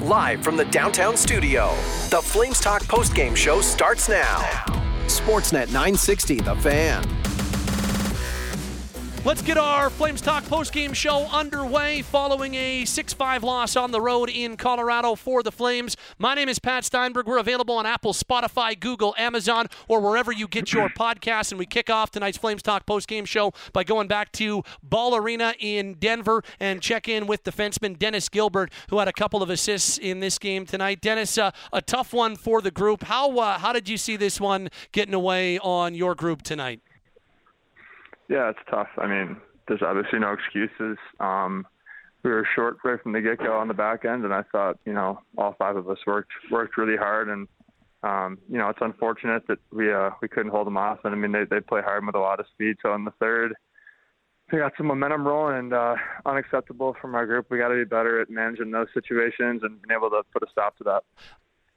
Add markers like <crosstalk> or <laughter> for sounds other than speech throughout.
Live from the downtown studio, the Flames Talk postgame show starts now. Sportsnet 960, The Fan. Let's get our Flames Talk postgame show underway following a 6 5 loss on the road in Colorado for the Flames. My name is Pat Steinberg. We're available on Apple, Spotify, Google, Amazon, or wherever you get your <clears throat> podcasts. And we kick off tonight's Flames Talk postgame show by going back to Ball Arena in Denver and check in with defenseman Dennis Gilbert, who had a couple of assists in this game tonight. Dennis, uh, a tough one for the group. How, uh, how did you see this one getting away on your group tonight? Yeah, it's tough. I mean, there's obviously no excuses. Um, we were short right from the get go on the back end, and I thought, you know, all five of us worked worked really hard, and um, you know, it's unfortunate that we uh, we couldn't hold them off. And I mean, they they play hard with a lot of speed. So in the third, we got some momentum rolling, and uh, unacceptable from our group. We got to be better at managing those situations and being able to put a stop to that.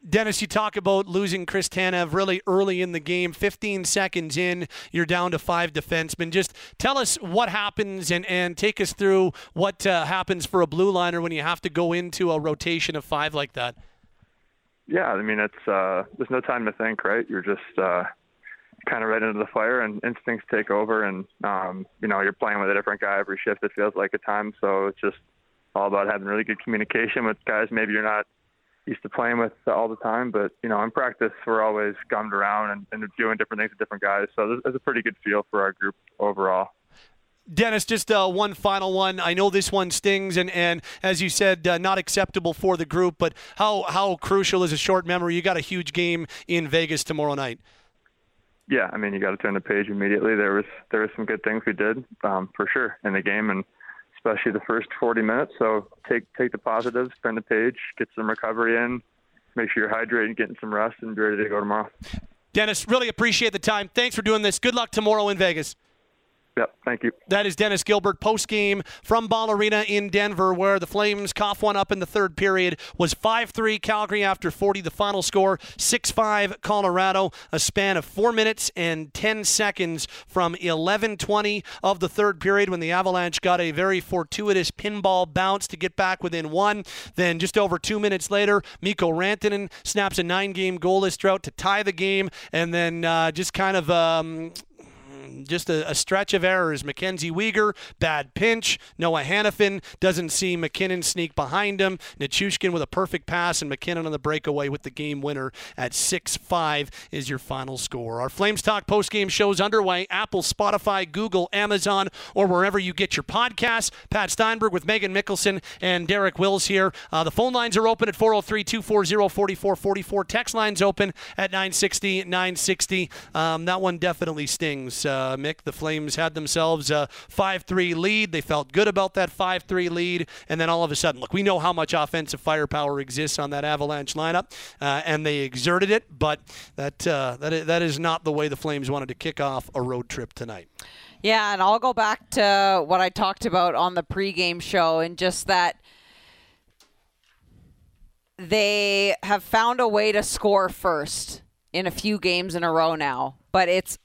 Dennis, you talk about losing Chris Tanev really early in the game. 15 seconds in, you're down to five defensemen. Just tell us what happens and, and take us through what uh, happens for a blue liner when you have to go into a rotation of five like that. Yeah, I mean, it's uh, there's no time to think, right? You're just uh, kind of right into the fire, and instincts take over, and um, you know you're playing with a different guy every shift. It feels like a time, so it's just all about having really good communication with guys. Maybe you're not used to playing with all the time. But you know, in practice, we're always gummed around and, and doing different things with different guys. So there's a pretty good feel for our group overall. Dennis, just uh, one final one. I know this one stings, and, and as you said, uh, not acceptable for the group. But how how crucial is a short memory? You got a huge game in Vegas tomorrow night. Yeah, I mean, you got to turn the page immediately. There was there was some good things we did um, for sure in the game, and especially the first 40 minutes. So take take the positives, turn the page, get some recovery in, make sure you're hydrated, getting some rest, and be ready to go tomorrow. Dennis, really appreciate the time. Thanks for doing this. Good luck tomorrow in Vegas. Yep, thank you. That is Dennis Gilbert post game from Ball Arena in Denver, where the Flames cough one up in the third period. Was 5 3 Calgary after 40. The final score 6 5 Colorado. A span of 4 minutes and 10 seconds from 11 20 of the third period when the Avalanche got a very fortuitous pinball bounce to get back within one. Then just over two minutes later, Mikko Rantanen snaps a nine game goalless drought to tie the game. And then uh, just kind of. Um, just a, a, stretch of errors. Mackenzie Weegar, bad pinch. Noah Hanifin doesn't see MacKinnon sneak behind him. Nichushkin with a perfect pass, and MacKinnon on the breakaway with the game winner at 6 5 is your final score. Our Flames Talk postgame shows underway Apple, Spotify, Google, Amazon, or wherever you get your podcasts. Pat Steinberg with Meaghan Mikkelson and Derek Wills here. Uh, the phone lines are open at 403 240 4444. Text lines open at 960 960. Um, that one definitely stings. Uh, uh, Mick. The Flames had themselves a 5 3 lead. They felt good about that 5 3 lead. And then all of a sudden, look, we know how much offensive firepower exists on that Avalanche lineup, uh, and they exerted it, but that, uh, that, that is not the way the Flames wanted to kick off a road trip tonight. Yeah, and I'll go back to what I talked about on the pregame show and just that they have found a way to score first in a few games in a row now, but it's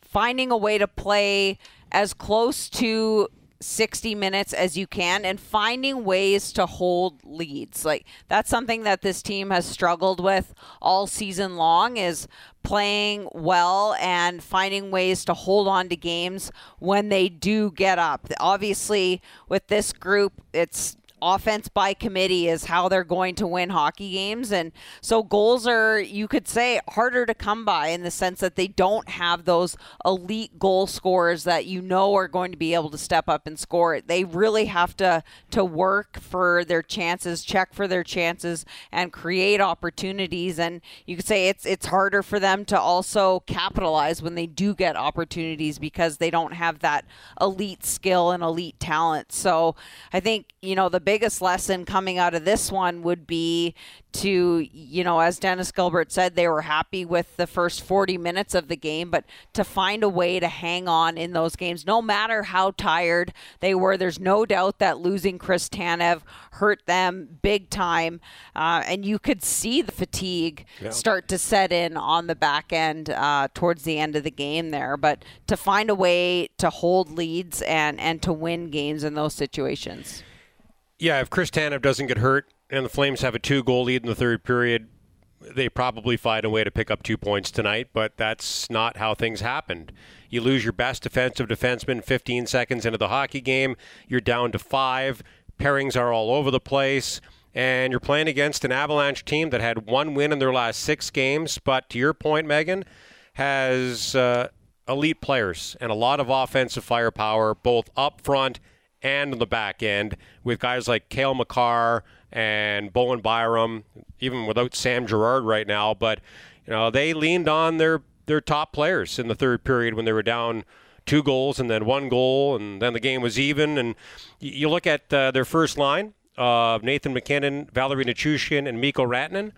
finding a way to play as close to 60 minutes as you can and finding ways to hold leads. Like that's something that this team has struggled with all season long is playing well and finding ways to hold on to games when they do get up. Obviously, with this group, it's offense by committee is how they're going to win hockey games. And so goals are, you could say, harder to come by in the sense that they don't have those elite goal scorers that you know are going to be able to step up and score. They really have to to work for their chances, check for their chances, and create opportunities. And you could say it's it's harder for them to also capitalize when they do get opportunities because they don't have that elite skill and elite talent. So I think, you know, the biggest lesson coming out of this one would be to, you know, as Dennis Gilbert said, they were happy with the first 40 minutes of the game, but to find a way to hang on in those games, no matter how tired they were. There's no doubt that losing Chris Tanev hurt them big time. Uh, and you could see the fatigue yeah. start to set in on the back end uh, towards the end of the game there. But to find a way to hold leads and, and to win games in those situations. Yeah, if Chris Tanev doesn't get hurt, and the Flames have a two goal lead in the third period, they probably find a way to pick up two points tonight, but that's not how things happened. You lose your best defensive defenseman 15 seconds into the hockey game, you're down to five, pairings are all over the place, and you're playing against an Avalanche team that had one win in their last six games, but to your point, Meaghan, has uh, elite players and a lot of offensive firepower, both up front and on the back end, with guys like Cale Makar and Bowen Byram, even without Sam Girard right now. But you know they leaned on their their top players in the third period when they were down two goals and then one goal, and then the game was even. And you look at uh, their first line of uh, Nathan MacKinnon, Valeri Nichushkin, and Mikko Rantanen.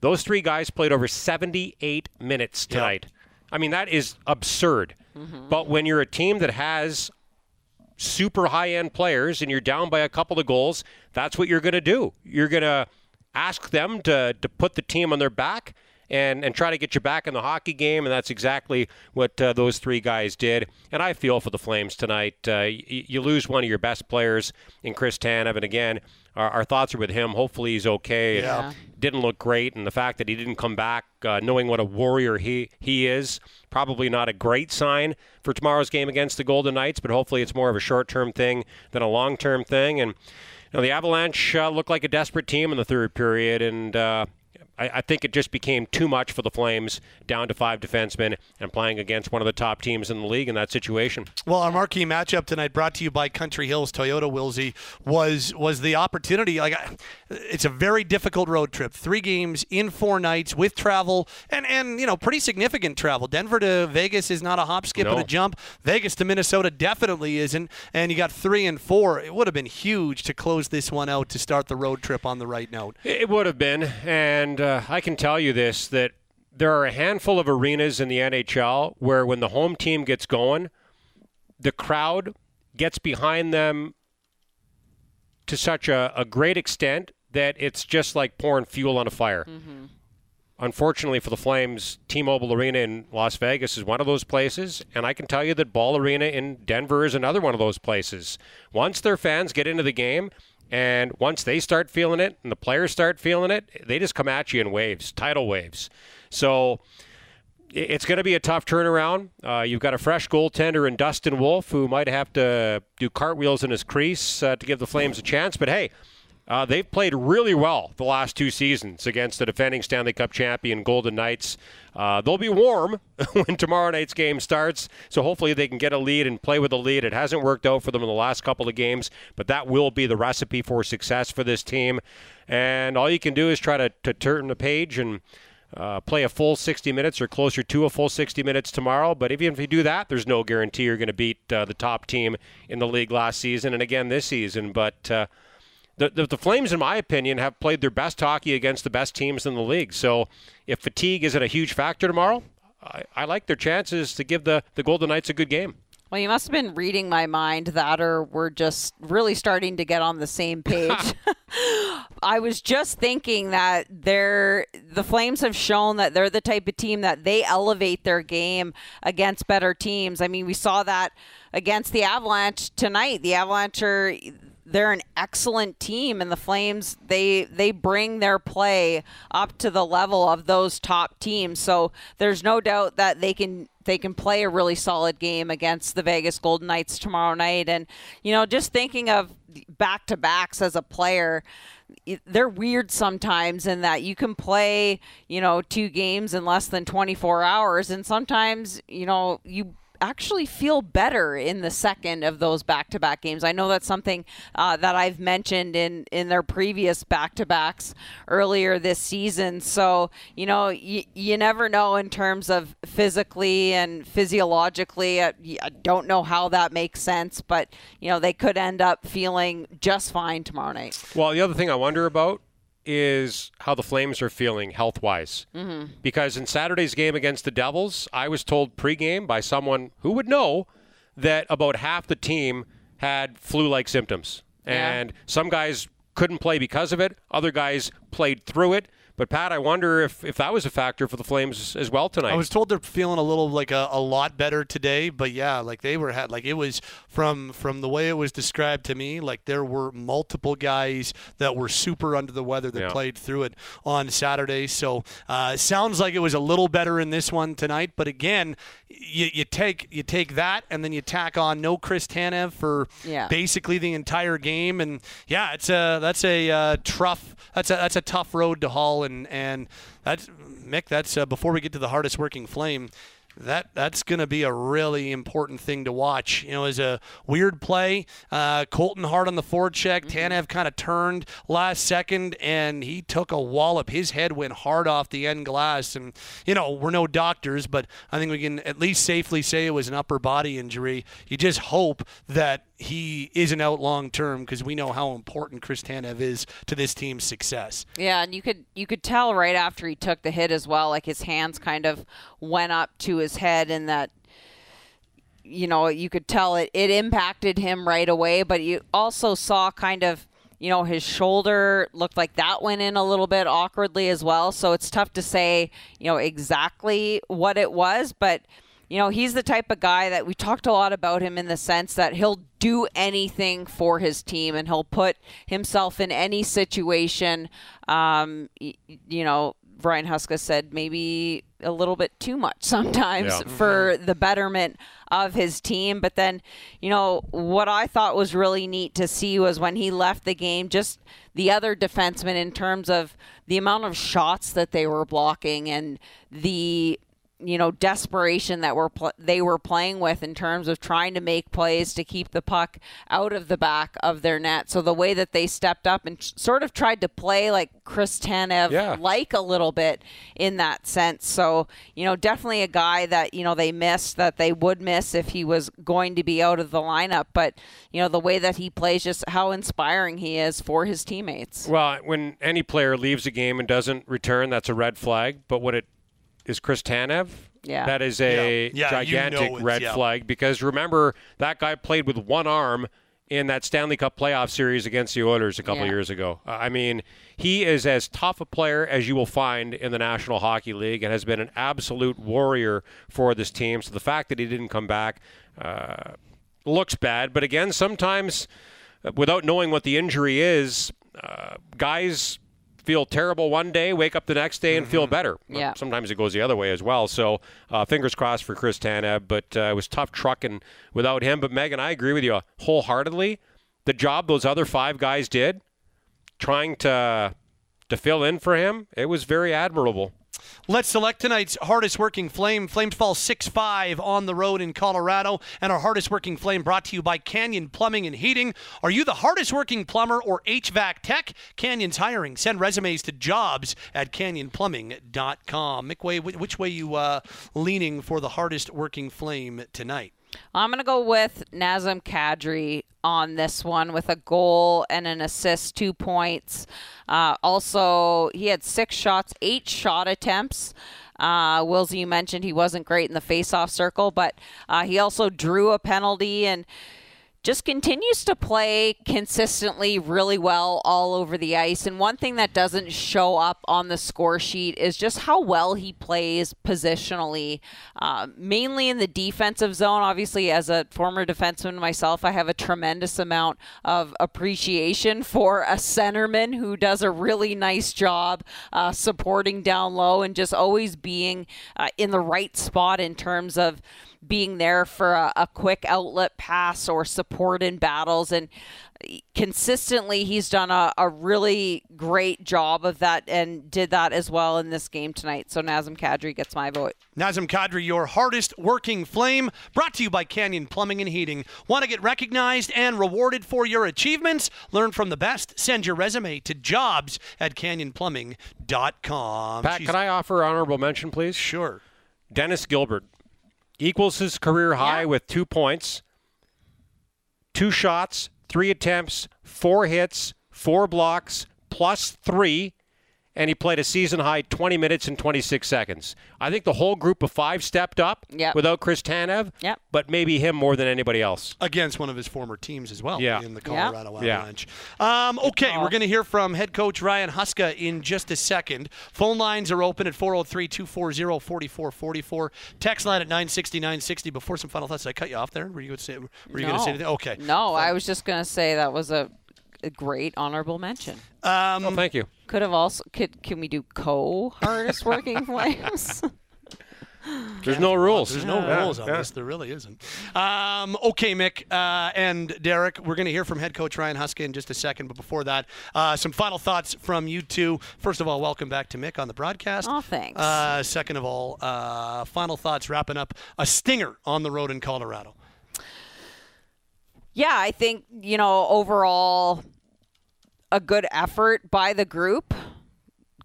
Those three guys played over 78 minutes tonight. Yep. I mean, that is absurd. Mm-hmm. But when you're a team that has super high end players and you're down by a couple of goals, that's what you're going to do. You're going to ask them to, to put the team on their back and, and try to get you back in the hockey game. And that's exactly what uh, those three guys did. And I feel for the Flames tonight. Uh, y- you lose one of your best players in Chris Tanev. And again, our, our, thoughts are with him. Hopefully he's okay. Yeah. Didn't look great. And the fact that he didn't come back, uh, knowing what a warrior he, he is, probably not a great sign for tomorrow's game against the Golden Knights. But hopefully it's more of a short term thing than a long term thing. And you know, the Avalanche uh, looked like a desperate team in the third period. And uh, I, I, think it just became too much for the Flames, down to five defensemen, and playing against one of the top teams in the league in that situation. Well, our marquee matchup tonight, brought to you by Country Hills Toyota, Wilsey, was was the opportunity. Like, it's a very difficult road trip. Three games in four nights with travel, and and you know, pretty significant travel. Denver to Vegas is not a hop, skip, no. and a jump. Vegas to Minnesota definitely isn't. And you got three and four. It would have been huge to close this one out to start the road trip on the right note. It would have been, and uh, I can tell you this that there are a handful of arenas in the NHL where when the home team gets going, the crowd gets behind them to such a, a great extent that it's just like pouring fuel on a fire. Mm-hmm. Unfortunately for the Flames, T-Mobile Arena in Las Vegas is one of those places, and I can tell you that Ball Arena in Denver is another one of those places. Once their fans get into the game, and once they start feeling it and the players start feeling it, they just come at you in waves, tidal waves. So it's going to be a tough turnaround. Uh, you've got a fresh goaltender in Dustin Wolf who might have to do cartwheels in his crease uh, to give the Flames a chance. But hey, uh, they've played really well the last two seasons against the defending Stanley Cup champion Golden Knights. Uh, they'll be warm <laughs> when tomorrow night's game starts, so hopefully they can get a lead and play with a lead. It hasn't worked out for them in the last couple of games, but that will be the recipe for success for this team. And all you can do is try to, to turn the page and uh, play a full 60 minutes or closer to a full 60 minutes tomorrow. But even if you do that, there's no guarantee you're going to beat uh, the top team in the league last season and again this season. But uh, the, the, the, Flames, in my opinion, have played their best hockey against the best teams in the league. So if fatigue isn't a huge factor tomorrow, I, I like their chances to give the, the Golden Knights a good game. Well, you must have been reading my mind that, or we're just really starting to get on the same <laughs> page. <laughs> I was just thinking that they're the Flames have shown that they're the type of team that they elevate their game against better teams. I mean, we saw that against the Avalanche tonight. The Avalanche are they're an excellent team and the flames they they bring their play up to the level of those top teams. So there's no doubt that they can they can play a really solid game against the Vegas Golden Knights tomorrow night. And you know just thinking of back to backs as a player they're weird sometimes in that you can play, you know, two games in less than 24 hours and sometimes, you know, you actually feel better in the second of those back-to-back games. I know that's something uh, that I've mentioned in in their previous back-to-backs earlier this season. So you know, y- you never know in terms of physically and physiologically. I, I don't know how that makes sense, but you know, they could end up feeling just fine tomorrow night. Well, the other thing I wonder about is how the Flames are feeling health wise. Mm-hmm. Because in Saturday's game against the Devils, I was told pregame by someone who would know that about half the team had flu like symptoms. Yeah. And some guys couldn't play because of it, other guys played through it. But Pat, I wonder if, if that was a factor for the Flames as well tonight. I was told they're feeling a little like a, a lot better today, but yeah, like they were had like it was from from the way it was described to me, like there were multiple guys that were super under the weather that Yeah. played through it on Saturday. So uh, sounds like it was a little better in this one tonight, but again, you, you take you take that and then you tack on no Chris Tanev for Yeah. basically the entire game, and yeah, it's a that's a uh, tough that's a that's a tough road to haul, and and that's Mick. That's uh, before we get to the hardest working flame. That that's going to be a really important thing to watch. You know, as a weird play, uh, Colton Hart on the forecheck. Tanev kind of turned last second, and he took a wallop. His head went hard off the end glass, and you know we're no doctors, but I think we can at least safely say it was an upper body injury. You just hope that he isn't out long term because we know how important Chris Tanev is to this team's success. Yeah, and you could you could tell right after he took the hit as well, like his hands kind of went up to his head, and that you know you could tell it it impacted him right away. But you also saw kind of you know his shoulder looked like that went in a little bit awkwardly as well. So it's tough to say you know exactly what it was, but. You know, he's the type of guy that we talked a lot about him in the sense that he'll do anything for his team and he'll put himself in any situation. Um, you know, Ryan Huska said maybe a little bit too much <laughs> sometimes Yeah. for the betterment of his team. But then, you know, what I thought was really neat to see was when he left the game, just the other defensemen in terms of the amount of shots that they were blocking and the you know desperation that were pl- they were playing with in terms of trying to make plays to keep the puck out of the back of their net. So the way that they stepped up and sort of tried to play like Chris Tanev Yeah. like a little bit in that sense. So, you know, definitely a guy that, you know, they missed that they would miss if he was going to be out of the lineup, but you know, the way that he plays just how inspiring he is for his teammates. Well, when any player leaves a game and doesn't return, that's a red flag. But what it is Chris Tanev? Yeah. That is a Yeah. Yeah, you gigantic know red yeah. flag because remember that guy played with one arm in that Stanley Cup playoff series against the Oilers a couple Yeah. years ago. I mean, he is as tough a player as you will find in the National Hockey League and has been an absolute warrior for this team. So the fact that he didn't come back uh, looks bad. But again, sometimes uh, without knowing what the injury is, uh, guys feel terrible one day, wake up the next day, and feel better. Yeah. Sometimes it goes the other way as well. So uh, fingers crossed for Chris Tanev, but uh, it was tough trucking without him. But Meaghan, I agree with you wholeheartedly. The job those other five guys did, trying to to fill in for him, it was very admirable. Let's select tonight's hardest working flame. Flames fall 6 5 on the road in Colorado. And our hardest working flame brought to you by Canyon Plumbing and Heating. Are you the hardest working plumber or HVAC tech? Canyon's hiring. Send resumes to jobs at canyonplumbing.com. Which way you uh, leaning for the hardest working flame tonight? I'm going to go with Nazem Kadri on this one with a goal and an assist, two points. Uh, also, he had six shots, eight shot attempts. Uh, Wills, you mentioned he wasn't great in the faceoff circle, but uh, he also drew a penalty and just continues to play consistently really well all over the ice. And one thing that doesn't show up on the score sheet is just how well he plays positionally, uh, mainly in the defensive zone. Obviously, as a former defenseman myself, I have a tremendous amount of appreciation for a centerman who does a really nice job uh, supporting down low and just always being uh, in the right spot in terms of being there for a, a quick outlet pass or support in battles. And consistently, he's done a, a really great job of that and did that as well in this game tonight. So Nazem Kadri gets my vote. Nazem Kadri, your hardest working flame, brought to you by Canyon Plumbing and Heating. Want to get recognized and rewarded for your achievements? Learn from the best. Send your resume to jobs at canyonplumbing.com. Pat, She's- can I offer honorable mention, please? Sure. Dennis Gilbert equals his career high Yeah. with two points, two shots, three attempts, four hits, four blocks, plus three, and he played a season high 20 minutes and 26 seconds. I think the whole group of five stepped up Yep. without Chris Tanev, Yep. but maybe him more than anybody else. against one of his former teams as well Yeah. in the Colorado Yeah. Avalanche. Um, okay, call. we're going to hear from head coach Ryan Huska in just a second. Phone lines are open at 403 240 4444. Text line at 960 960. Before some final thoughts, did I cut you off there? Were you going to say, were you going to say anything? Okay. No, I was just going to say that was a, a great honorable mention. Um, Oh, thank you. Could have also could can we do co hardest <laughs> working flames? There's no rules. There's no rules on this. There really isn't. Um, okay, Mick uh, and Derek, we're going to hear from head coach Ryan Huska in just a second. But before that, uh, some final thoughts from you two. First of all, welcome back to Mick on the broadcast. Oh, thanks. Uh, second of all, uh, final thoughts wrapping up a stinger on the road in Colorado. Yeah, I think you know overall a good effort by the group.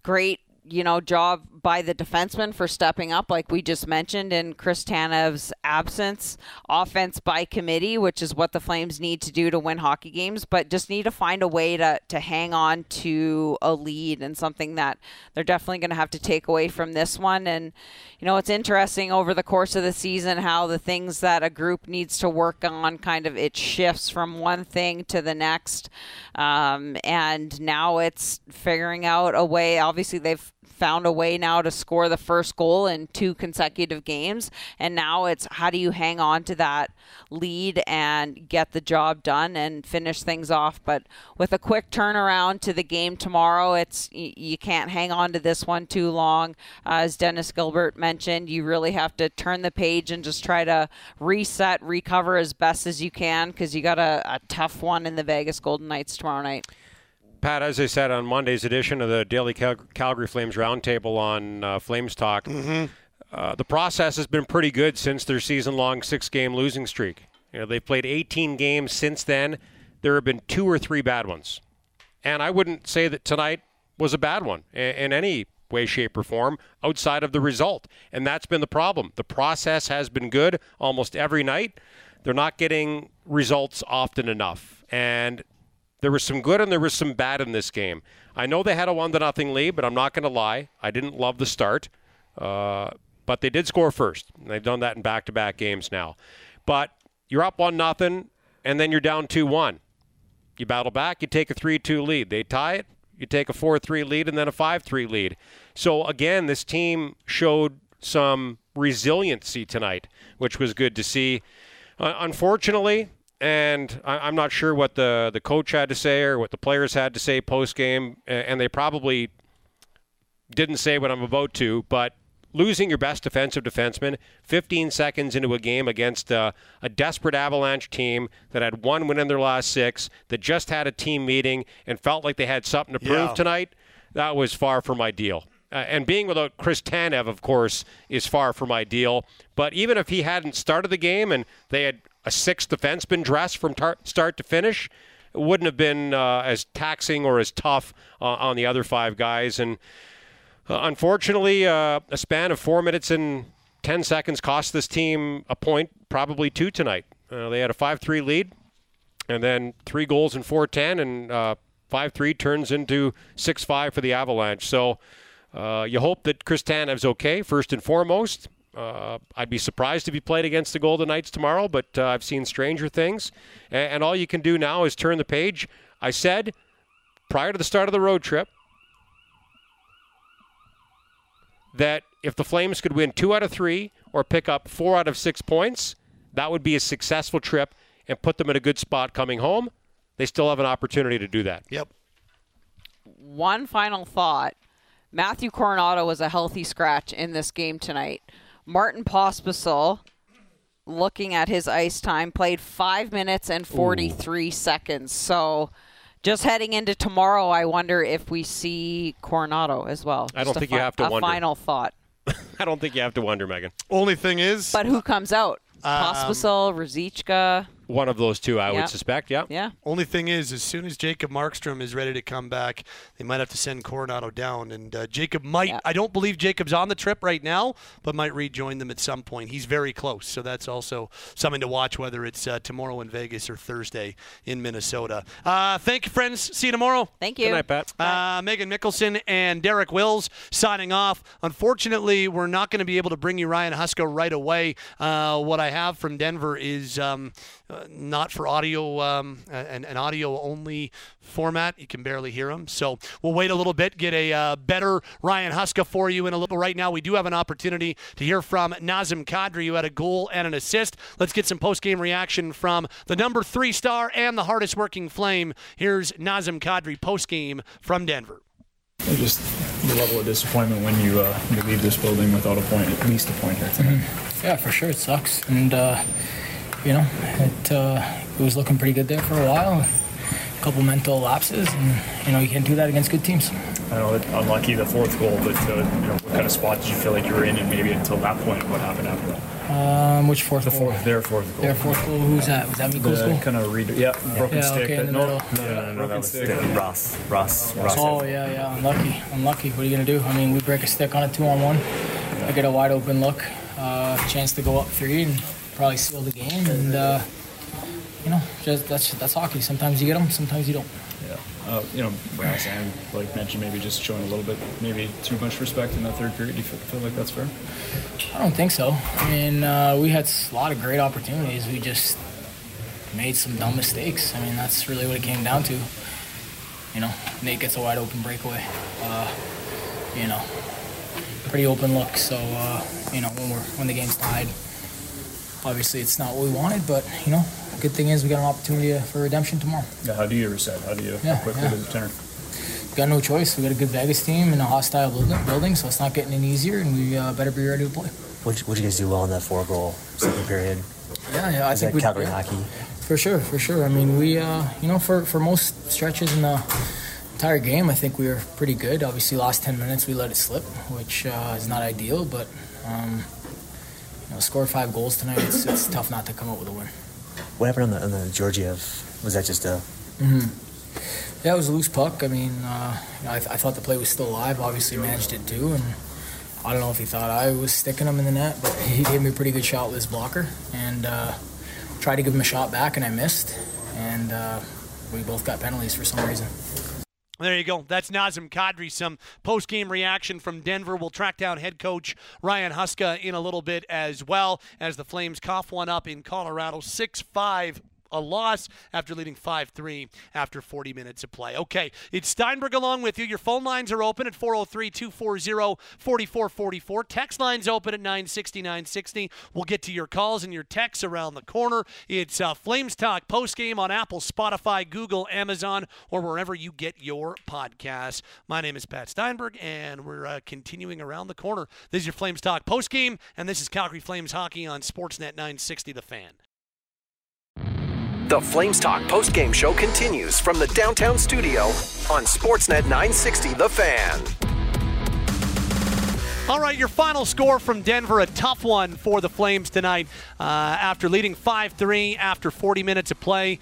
Great, you know, job by the defenseman for stepping up, like we just mentioned, in Chris Tanev's absence. Offense by committee, which is what the Flames need to do to win hockey games, but just need to find a way to, to hang on to a lead and something that they're definitely going to have to take away from this one. And, you know, it's interesting over the course of the season how the things that a group needs to work on kind of it shifts from one thing to the next. Um, and now it's figuring out a way. Obviously, they've found a way now to score the first goal in two consecutive games. And now it's how do you hang on to that lead and get the job done and finish things off. But with a quick turnaround to the game tomorrow, it's you, can't hang on to this one too long. Uh, as Dennis Gilbert mentioned, you really have to turn the page and just try to reset, recover as best as you can because you got a, a tough one in the Vegas Golden Knights tomorrow night. Pat, as I said on Monday's edition of the Daily Cal- Calgary Flames Roundtable on uh, Flames Talk, uh, the process has been pretty good since their season-long six-game losing streak. You know, they've played 18 games since then. There have been two or three bad ones, and I wouldn't say that tonight was a bad one in, in any way, shape, or form outside of the result. And that's been the problem. The process has been good almost every night. They're not getting results often enough, and there was some good and there was some bad in this game. I know they had a one to nothing lead, but I'm not going to lie. I didn't love the start, uh, but they did score first. They've done that in back-to-back games now. But you're up one nothing, and then you're down two one. You battle back. You take a three-two lead. They tie it. You take a four-three lead, and then a five-three lead. So again, this team showed some resiliency tonight, which was good to see. Uh, unfortunately, and I, I'm not sure what the the coach had to say or what the players had to say post game, and they probably didn't say what I'm about to, but losing your best defensive defenseman 15 seconds into a game against uh, a desperate Avalanche team that had one win in their last six, that just had a team meeting and felt like they had something to prove Yeah. tonight, that was far from ideal. Uh, and being without Chris Tanev, of course, is far from ideal. But even if he hadn't started the game and they had a sixth defenseman dressed from tar- start to finish, wouldn't have been uh, as taxing or as tough uh, on the other five guys. And uh, unfortunately, uh, a span of four minutes and 10 seconds cost this team a point, probably two tonight. Uh, they had a 5 3 lead, and then three goals in 4 10, and uh, 5 3 turns into 6 5 for the Avalanche. So you hope that Chris Tanev's okay, first and foremost. Uh, I'd be surprised if he played against the Golden Knights tomorrow, but uh, I've seen stranger things. And, and all you can do now is turn the page. I said prior to the start of the road trip that if the Flames could win two out of three or pick up four out of six points, that would be a successful trip and put them in a good spot coming home. They still have an opportunity to do that. Yep. one final thought. Matthew Coronato was a healthy scratch in this game tonight. Martin Pospisil, looking at his ice time, played five minutes and 43 seconds. So just heading into tomorrow, I wonder if we see Coronato as well. I don't Just a think you have to a wonder. final thought. <laughs> I don't think you have to wonder, Meaghan. Only thing is, But who comes out? Um, Pospisil, Ruzicka. One of those two, I Yeah. would suspect. Yeah. Yeah. Only thing is, as soon as Jacob Markstrom is ready to come back, they might have to send Coronato down. And uh, Jacob might, Yeah. I don't believe Jacob's on the trip right now, but might rejoin them at some point. He's very close. So that's also something to watch, whether it's uh, tomorrow in Vegas or Thursday in Minnesota. Uh, thank you, friends. See you tomorrow. Thank you. Good night, Pat. Uh, Meaghan Mikkelson and Derek Wills signing off. Unfortunately, we're not going to be able to bring you Ryan Huska right away. Uh, what I have from Denver is um, uh, not for audio, um, an, an audio only format. You can barely hear him. So we'll wait a little bit, get a uh, better Ryan Huska for you in a little. Right now, we do have an opportunity to hear from Nazem Kadri, who had a goal and an assist. Let's get some post game reaction from the number three star and the hardest working Flame. Here's Nazem Kadri post game from Denver. Just the level of disappointment when you uh, you leave this building without a point, at least a point here tonight. Yeah, for sure, it sucks, and uh, you know, it uh, it was looking pretty good there for a while. A couple mental lapses, and you know, you can't do that against good teams. I know it unlucky the fourth goal, but uh, you know what kind of spot did you feel like you were in, and maybe until that point, what happened after that? Um, which fourth The goal? fourth, their fourth goal. Their fourth goal. Who's that? Was that Mikko's The goal? kind of read, yeah, broken Yeah, stick. okay, in the no, middle. no, no, no, no, that was stick. stick. Ross, Ross, Ross. Oh yeah, yeah, unlucky, unlucky. What are you gonna do? I mean, we break a stick on a two-on-one. I get a wide open look, uh, chance to go up three, and probably seal the game. And uh, you know, just that's that's hockey. Sometimes you get them, sometimes you don't. Yeah. Uh, you know, Brass and like mentioned, maybe just showing a little bit, maybe too much respect in that third period. Do you feel, like that's fair? I don't think so. I mean, uh, we had a lot of great opportunities. We just made some dumb mistakes. I mean, that's really what it came down to. You know, Nate gets a wide open breakaway. Uh, you know, pretty open look. So, uh, you know, when we're when the game's tied, obviously it's not what we wanted. But you know, good thing is we got an opportunity for redemption tomorrow. Yeah, how do you reset? How do you Yeah, how quickly yeah. does it turn? We got no choice. We got a good Vegas team in a hostile building, building so it's not getting any easier, and we uh, better be ready to play. What'd, you- guys do well in that four goal second period? Yeah, yeah. I Is think that we Calgary yeah. hockey? For sure, for sure. I mean, we, uh, you know, for, for most stretches in the entire game, I think we were pretty good. Obviously, last 10 minutes we let it slip, which uh, is not ideal, but, um, you know, scored five goals tonight. It's, it's tough not to come up with a win. What happened on the, on the Georgiev? Was that just a Yeah, it was a loose puck. I mean, uh, you know, I, th- I thought the play was still alive. Obviously, managed it too, and I don't know if he thought I was sticking him in the net, but <laughs> he gave me a pretty good shot with his blocker, and uh, tried to give him a shot back, and I missed, and uh, we both got penalties for some reason. There you go. That's Nazem Kadri. Some post game reaction from Denver. We'll track down head coach Ryan Huska in a little bit as well as the Flames cough one up in Colorado. 6 5 a loss after leading 5-3 after 40 minutes of play. Okay, it's Steinberg along with you. Your phone lines are open at 403-240-4444. Text lines open at 960-960. We'll get to your calls and your texts around the corner. It's uh, Flames Talk postgame on Apple, Spotify, Google, Amazon, or wherever you get your podcasts. My name is Pat Steinberg, and we're uh, continuing around the corner. This is your Flames Talk postgame, and this is Calgary Flames hockey on Sportsnet 960 The Fan. The Flames Talk post-game show continues from the downtown studio on Sportsnet 960 The Fan. All right, your final score from Denver, a tough one for the Flames tonight. Uh, after leading 5 3 after 40 minutes of play,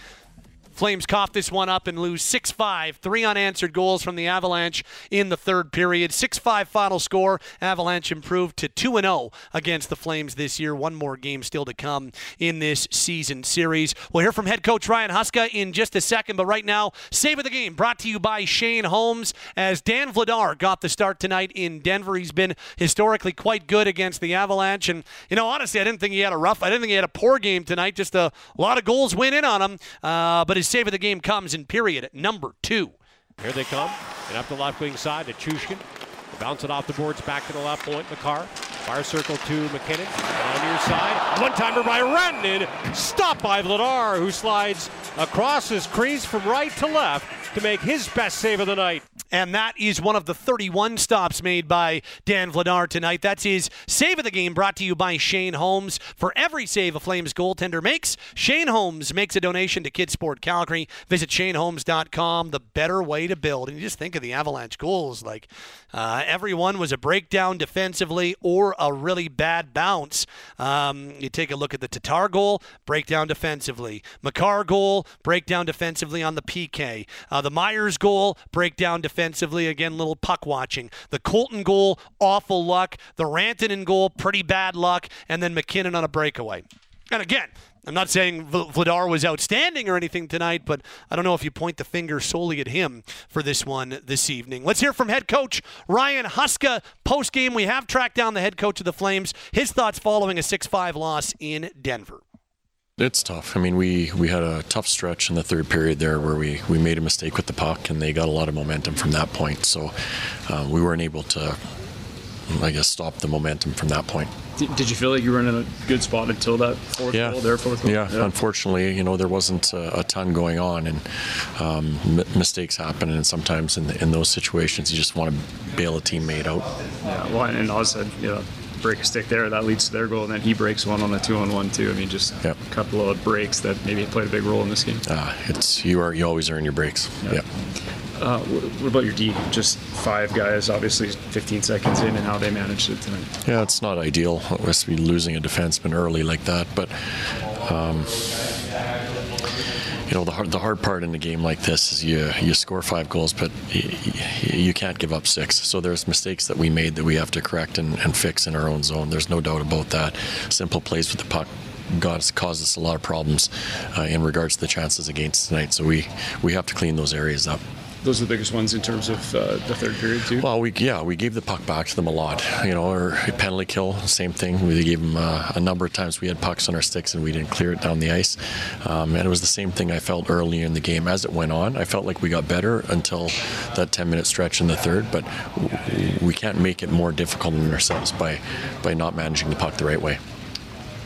Flames cough this one up and lose 6 5. Three unanswered goals from the Avalanche in the third period. 6 5 final score. Avalanche improved to 2 0 against the Flames this year. One more game still to come in this season series. We'll hear from head coach Ryan Huska in just a second, but right now, save of the game brought to you by Shane Homes as Dan Vladar got the start tonight in Denver. He's been historically quite good against the Avalanche. And, you know, honestly, I didn't think he had a rough, I didn't think he had a poor game tonight. Just a lot of goals went in on him. Uh, but his save of the game comes in period at number two. Here they come. And up the left wing side to Chushkin. Bounce it off the boards back to the left point. Makar. Fire circle to MacKinnon. On near side. One timer by Rantanen. Stopped by Vladar, who slides across his crease from right to left to make his best save of the night. And that is one of the 31 stops made by Dan Vladar tonight. That's his save of the game brought to you by Shane Homes. For every save a Flames goaltender makes, Shane Homes makes a donation to Kidsport Calgary. Visit ShaneHomes.com, the better way to build. And you just think of the Avalanche goals. Like uh, everyone was a breakdown defensively or a really bad bounce. Um, you take a look at the Tatar goal, breakdown defensively. Makar goal, breakdown defensively on the PK. Uh, the Myers goal, breakdown defensively defensively. Again, little puck watching. The Colton goal, awful luck. The Rantanen goal, pretty bad luck. And then MacKinnon on a breakaway. And again, I'm not saying Vladar was outstanding or anything tonight, but I don't know if you point the finger solely at him for this one this evening. Let's hear from head coach Ryan Huska post game. We have tracked down the head coach of the Flames. His thoughts following a 6 5 loss in Denver. It's tough. I mean, we, we had a tough stretch in the third period there where we, we made a mistake with the puck, and they got a lot of momentum from that point. So uh, we weren't able to, I guess, stop the momentum from that point. Did you feel like you were in a good spot until that fourth yeah. goal, their fourth goal? Yeah, yeah. unfortunately, you know, there wasn't a, a ton going on, and um, m- mistakes happen, and sometimes in, the, in those situations, you just want to bail a teammate out. Yeah, well, and also, you know, break a stick there, that leads to their goal, and then he breaks one on the two on one too. I mean, just yep. a couple of breaks that maybe played a big role in this game. Uh, it's you are you always earn your breaks. Yeah. Yep. Uh, what about your D? Just five guys, obviously 15 seconds in, and how they managed it tonight. Yeah, it's not ideal. It was to be losing a defenseman early like that, but. Um, you know the hard, the hard part in a game like this is you you score five goals, but you, you can't give up six. So there's mistakes that we made that we have to correct and, and fix in our own zone. There's no doubt about that. Simple plays with the puck got caused us a lot of problems uh, in regards to the chances against tonight. So we we have to clean those areas up those are the biggest ones in terms of uh, the third period too. Well, we yeah we gave the puck back to them a lot. You know, or penalty kill, same thing. We gave them uh, a number of times. We had pucks on our sticks and we didn't clear it down the ice. Um, and it was the same thing I felt earlier in the game. As it went on, I felt like we got better until that 10 minute stretch in the third. But we can't make it more difficult on ourselves by by not managing the puck the right way.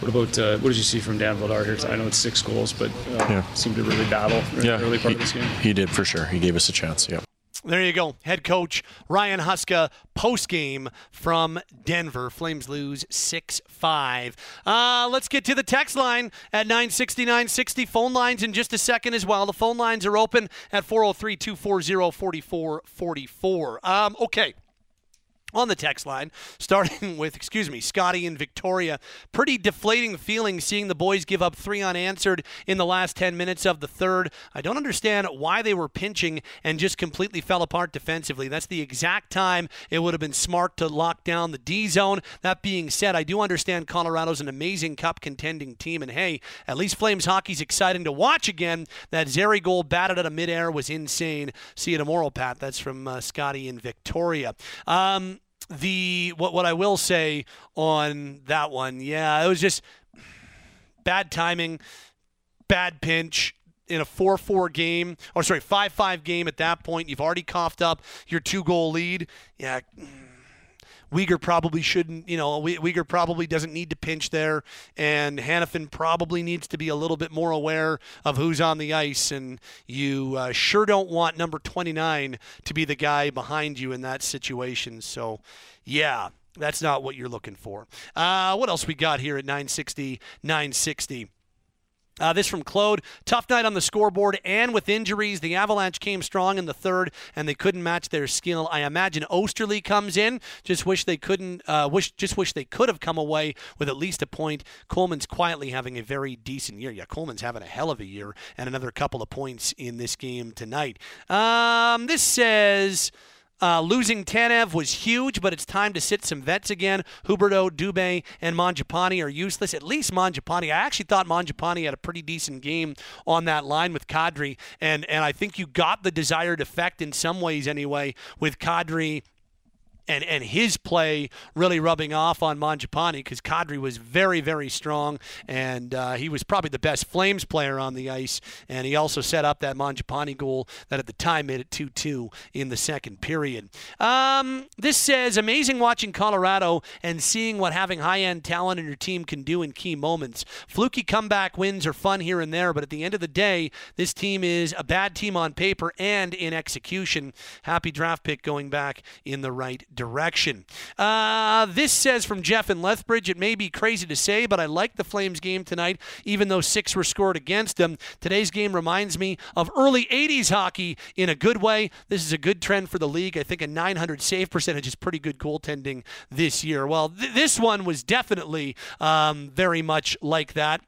What about uh, what did you see from Dan Vladar here? I know it's six goals, but uh, yeah. seemed to really battle in yeah, the early part he, of this game. He did for sure. He gave us a chance. Yeah. There you go. Head coach Ryan Huska post game from Denver. Flames lose 6 5. Uh, let's get to the text line at 960 960. Phone lines in just a second as well. The phone lines are open at 403 240 4444. Um, okay on the text line, starting <laughs> with, excuse me, Scotty and Victoria. Pretty deflating feeling seeing the boys give up three unanswered in the last 10 minutes of the third. I don't understand why they were pinching and just completely fell apart defensively. That's the exact time it would have been smart to lock down the D zone. That being said, I do understand Colorado's an amazing cup contending team, and hey, at least Flames hockey's exciting to watch again. That Zary goal batted out of midair was insane. See you tomorrow, Pat. That's from uh, Scotty and Victoria. Um, the what what I will say on that one, yeah, it was just bad timing, bad pinch in a 4-4 game, or sorry, 5-5 game at that point. You've already coughed up your two-goal lead. Yeah, Weegar probably shouldn't, you know, Weegar probably doesn't need to pinch there, and Hanifin probably needs to be a little bit more aware of who's on the ice. And you uh, sure don't want number 29 to be the guy behind you in that situation. So, yeah, that's not what you're looking for. Uh, what else we got here at 960, 960? Uh, this from Claude. Tough night on the scoreboard and with injuries. The Avalanche came strong in the third and they couldn't match their skill. I imagine Oesterle comes in. Just wish they couldn't. Uh, wish just wish they could have come away with at least a point. Coleman's quietly having a very decent year. Yeah, Coleman's having a hell of a year and another couple of points in this game tonight. Um, this says. Uh, losing Tanev was huge, but it's time to sit some vets again. Huberdeau, Dubé, and Mangiapane are useless. At least Mangiapane. I actually thought Mangiapane had a pretty decent game on that line with Kadri, and and I think you got the desired effect in some ways anyway with Kadri and and his play really rubbing off on Mangiapane because Kadri was very very strong and uh, he was probably the best Flames player on the ice and he also set up that Mangiapane goal that at the time made it 2-2 in the second period. Um, this says amazing watching Colorado and seeing what having high end talent in your team can do in key moments. Fluky comeback wins are fun here and there, but at the end of the day, this team is a bad team on paper and in execution. Happy draft pick going back in the right direction. Uh, this says from Jeff in Lethbridge, it may be crazy to say, but I like the Flames game tonight, even though six were scored against them. Today's game reminds me of early 80s hockey in a good way. This is a good trend for the league. I think a 900 save percentage is pretty good goaltending this year. Well, th- this one was definitely um, very much like that.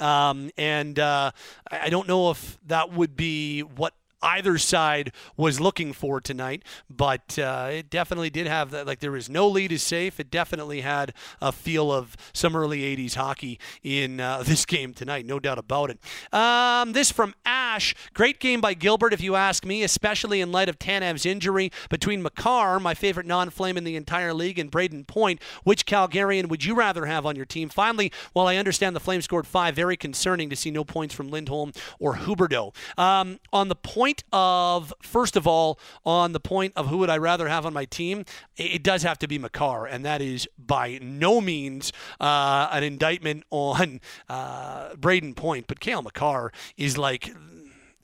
Um, and uh, I don't know if that would be what either side was looking for tonight, but uh, it definitely did have that. Like there was no lead is safe. It definitely had a feel of some early '80s hockey in uh, <laughs> this game tonight, no doubt about it. Um, this from Ash, great game by Gilbert, if you ask me, especially in light of Tanev's injury. Between Makar, my favorite non-flame in the entire league, and Brayden Point, which Calgarian would you rather have on your team? Finally, while I understand the Flames scored five, very concerning to see no points from Lindholm or Huberdeau. Um, on the point point of, first of all, on the point of who would I rather have on my team, it does have to be Makar, and that is by no means uh, an indictment <laughs> on uh, Brayden Point, but Cale Makar is like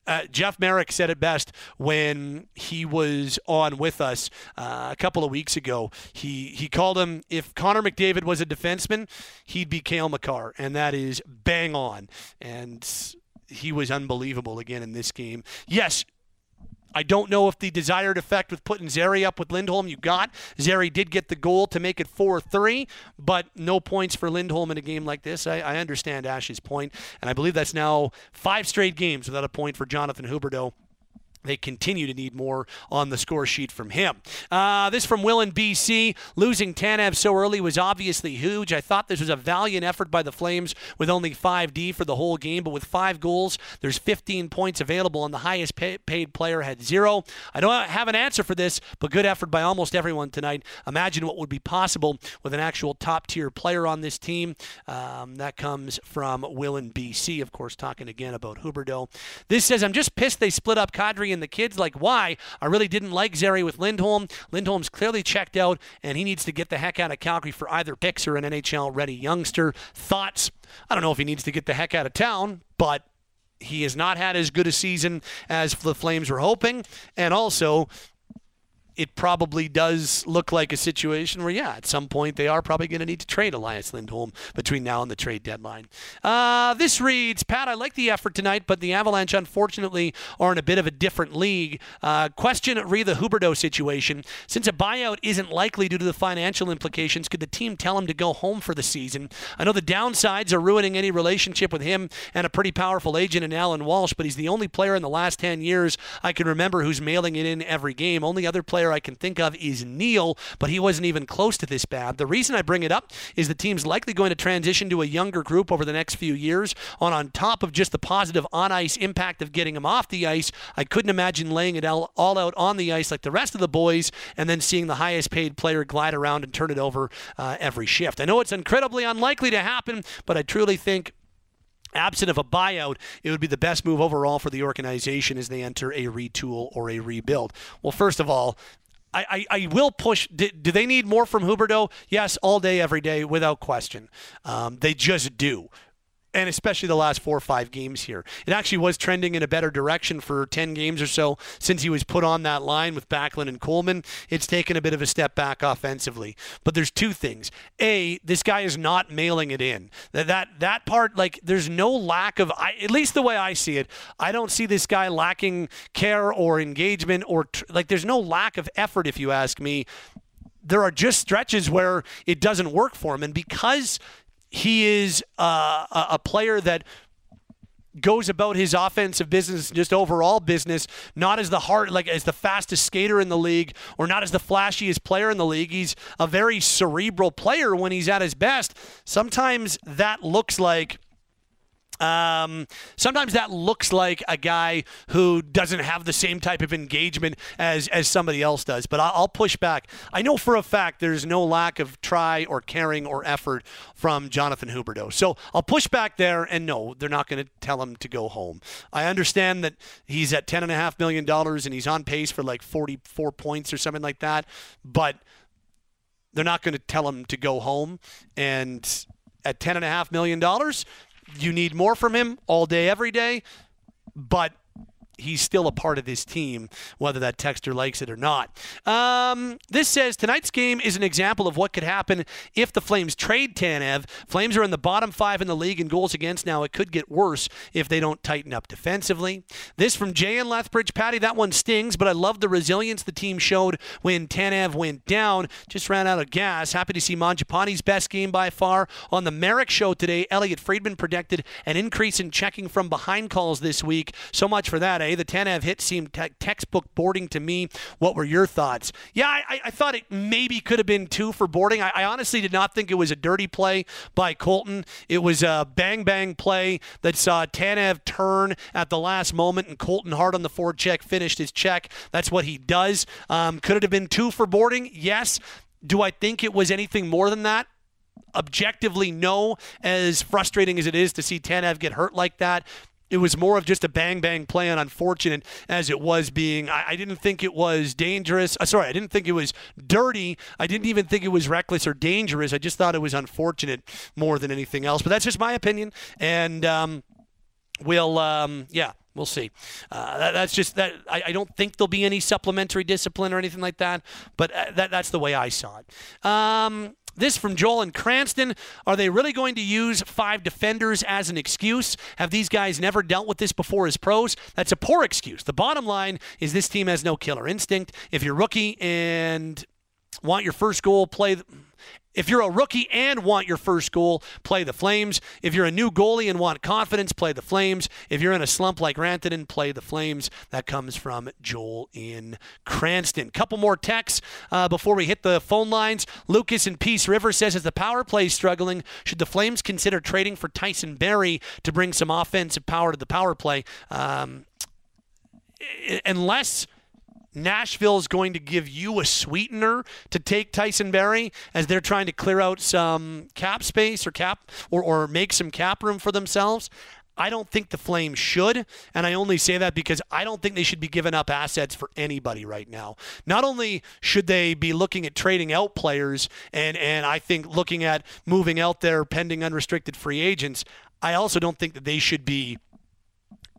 uh, Jeff Marek said it best when he was on with us uh, a couple of weeks ago. He he called him if Connor McDavid was a defenseman, he'd be Cale Makar, and that is bang on. And he was unbelievable again in this game. Yes, I don't know if the desired effect with putting Zary up with Lindholm you got. Zary did get the goal to make it 4 3, but no points for Lindholm in a game like this. I, I, understand Ash's point, and I believe that's now five straight games without a point for Jonathan Huberdeau they continue to need more on the score sheet from him. Uh, this from Will in BC. Losing Tanev so early was obviously huge. I thought this was a valiant effort by the Flames with only 5D for the whole game, but with five goals, there's 15 points available, and the highest pay- paid player had zero. I don't have an answer for this, but good effort by almost everyone tonight. Imagine what would be possible with an actual top tier player on this team. Um, that comes from Will in BC, of course, talking again about Huberdeau. This says, I'm just pissed they split up Kadri and the kids. Like, why? I really didn't like Zary with Lindholm. Lindholm's clearly checked out, and he needs to get the heck out of Calgary for either picks or an NHL ready youngster. Thoughts? I don't know if he needs to get the heck out of town, but he has not had as good a season as the Flames were hoping. And also, it probably does look like a situation where, yeah, at some point they are probably going to need to trade Elias Lindholm between now and the trade deadline. Uh, this reads Pat, I like the effort tonight, but the Avalanche, unfortunately, are in a bit of a different league. Uh, question re the Huberdeau situation. Since a buyout isn't likely due to the financial implications, could the team tell him to go home for the season? I know the downsides are ruining any relationship with him and a pretty powerful agent in Alan Walsh, but he's the only player in the last 10 years I can remember who's mailing it in every game. Only other player player I can think of is Neal, but he wasn't even close to this bad. The reason I bring it up is the team's likely going to transition to a younger group over the next few years. On on top of just the positive on ice impact of getting him off the ice, I couldn't imagine laying it all, out on the ice like the rest of the boys and then seeing the highest paid player glide around and turn it over uh, every shift. I know it's incredibly unlikely to happen, but I truly think Absent of a buyout, it would be the best move overall for the organization as they enter a retool or a rebuild. Well, first of all, I, I, I, will push. Do, do, they need more from Huberdeau? Yes, all day, every day, without question. Um, they just do and especially the last four or five games here. It actually was trending in a better direction for 10 games or so since he was put on that line with Backlund and Coleman. It's taken a bit of a step back offensively. But there's two things. A, this guy is not mailing it in. That that, that part, like, there's no lack of, I, at least the way I see it, I don't see this guy lacking care or engagement or, like, there's no lack of effort, if you ask me there are just stretches where it doesn't work for him. And because he is uh, a player that goes about his offensive business, just overall business, not as the hard, like as the fastest skater in the league, or not as the flashiest player in the league. He's a very cerebral player when he's at his best. Sometimes that looks like Um, sometimes that looks like a guy who doesn't have the same type of engagement as, as somebody else does. But I'll, push back. I know for a fact there's no lack of try or caring or effort from Jonathan Huberdeau. So I'll push back there, and no, they're not going to tell him to go home. I understand that he's at $10.5 million and he's on pace for like 44 points or something like that. But they're not going to tell him to go home. And at $10.5 million, you need more from him all day, every day, but he's still a part of this team, whether that texter likes it or not. Um, this says tonight's game is an example of what could happen if the Flames trade Tanev. Flames are in the bottom five in the league in goals against now. It could get worse if they don't tighten up defensively. This from Jay and Lethbridge. Patty, that one stings, but I love the resilience the team showed when Tanev went down. Just ran out of gas. Happy to see Mangiapane's best game by far. On the Marek show today, Elliotte Friedman predicted an increase in checking from behind calls this week. So much for that, eh? The Tanev hit seemed te- textbook boarding to me. What were your thoughts? Yeah, I, I thought it maybe could have been two for boarding. I, I, honestly did not think it was a dirty play by Colton. It was a bang bang play that saw Tanev turn at the last moment, and Colton hard on the forecheck finished his check. That's what he does. Um, could it have been two for boarding? Yes. Do I think it was anything more than that? objectively no, as frustrating as it is to see Tanev get hurt like that it was more of just a bang bang play unfortunate as it was being. I, I didn't think it was dangerous. Uh, sorry, I didn't think it was dirty. I didn't even think it was reckless or dangerous. I just thought it was unfortunate more than anything else. But that's just my opinion. And um, we'll, um, yeah, we'll see. Uh, that, that's just that. I, I, don't think there'll be any supplementary discipline or anything like that. But uh, that, that's the way I saw it. Um, this from Joel and Cranston. Are they really going to use five defenders as an excuse? Have these guys never dealt with this before as pros? That's a poor excuse. The bottom line is this team has no killer instinct. If you're rookie and want your first goal, play. If you're a rookie and want your first goal, play the Flames. If you're a new goalie and want confidence, play the Flames. If you're in a slump like Rantanen, play the Flames. That comes from Joel in Cranston. Couple more texts uh, before we hit the phone lines. Lucas in Peace River says, as the power play struggling, should the Flames consider trading for Tyson Barrie to bring some offensive power to the power play? Um, unless Nashville is going to give you a sweetener to take Tyson Barrie as they're trying to clear out some cap space or cap or, or make some cap room for themselves. I don't think the Flames should, and I only say that because I don't think they should be giving up assets for anybody right now. Not only should they be looking at trading out players and and I think looking at moving out their pending unrestricted free agents, I also don't think that they should be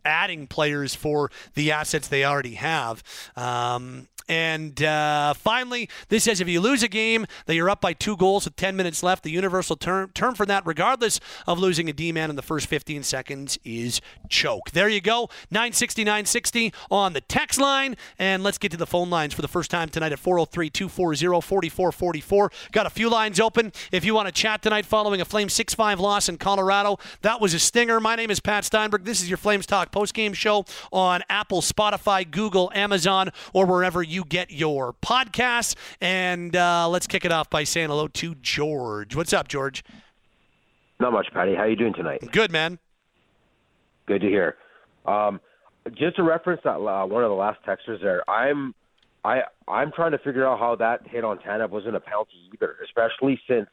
adding players for the assets they already have. Um, and uh, finally, this says if you lose a game that you're up by two goals with 10 minutes left, the universal term, term for that, regardless of losing a D man in the first 15 seconds, is choke. There you go. 960 960 on the text line. And let's get to the phone lines for the first time tonight at 403 240 4444. Got a few lines open. If you want to chat tonight following a Flames 6 5 loss in Colorado, that was a stinger. My name is Pat Steinberg. This is your Flames Talk postgame show on Apple, Spotify, Google, Amazon, or wherever you you get your podcasts. And uh, let's kick it off by saying hello to George. What's up, George? Not much, Patty. How you doing tonight? Good, man. Good to hear. Um, just to reference that uh, one of the last texters there, I'm I I'm trying to figure out how that hit on Tanev wasn't a penalty either, especially since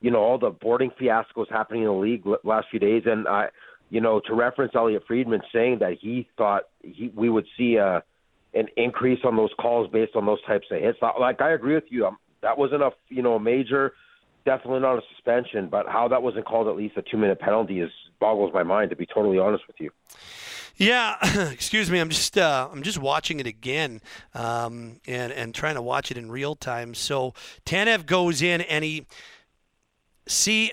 you know all the boarding fiascos happening in the league last few days, and I you know to reference Elliotte Friedman saying that he thought he we would see a an increase on those calls based on those types of hits. Like I agree with you, um, that wasn't a you know major, definitely not a suspension, but how that wasn't called at least a two minute penalty is boggles my mind. To be totally honest with you. Yeah, <clears throat> excuse me. I'm just uh, I'm just watching it again, um, and and trying to watch it in real time. So Tanev goes in and he see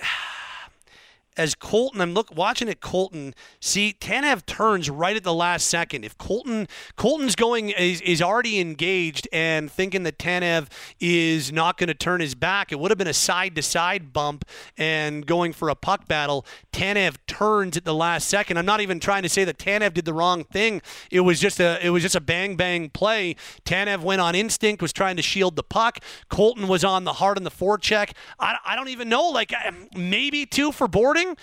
as Colton, I'm look watching at Colton. See, Tanev turns right at the last second. If Colton Colton's going is, is already engaged and thinking that Tanev is not going to turn his back, it would have been a side to side bump and going for a puck battle. Tanev turns at the last second. I'm not even trying to say that Tanev did the wrong thing. It was just a it was just a bang bang play. Tanev went on instinct, was trying to shield the puck. Colton was on the hard on the forecheck. I, I don't even know. Like maybe two for boarding something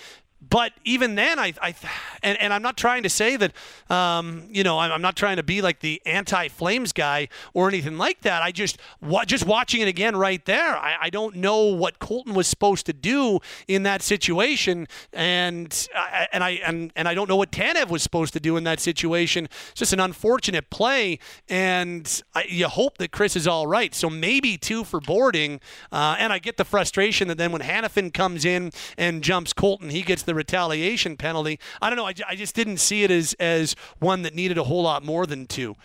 but even then, I, I and, and I'm not trying to say that, um, you know, I'm, I'm not trying to be like the anti-Flames guy or anything like that. I just, wa- just watching it again right there, I, I don't know what Colton was supposed to do in that situation, and I, and I and and I don't know what Tanev was supposed to do in that situation. It's just an unfortunate play, and I, you hope that Chris is all right. So maybe two for boarding, uh, and I get the frustration that then when Hanifin comes in and jumps Colton, he gets the retaliation penalty. I don't know. I, I just didn't see it as as one that needed a whole lot more than two.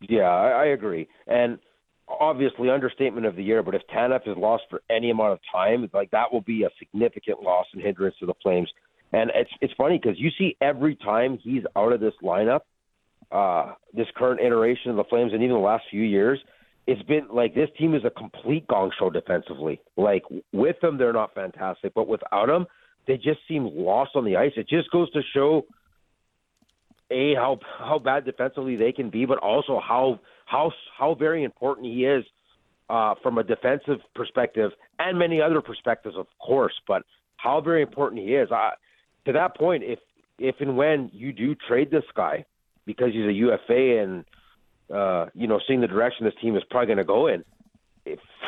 Yeah, I, I agree. And obviously, understatement of the year. But if Tanev is lost for any amount of time, like that will be a significant loss and hindrance to the Flames. And it's it's funny because you see every time he's out of this lineup, uh, this current iteration of the Flames, and even the last few years, it's been like this team is a complete gong show defensively. Like with them, they're not fantastic, but without them, they just seem lost on the ice. It just goes to show a how how bad defensively they can be, but also how how how very important he is uh, from a defensive perspective and many other perspectives, of course. But how very important he is. I, to that point, if if and when you do trade this guy because he's a UFA and uh, you know seeing the direction this team is probably going to go in,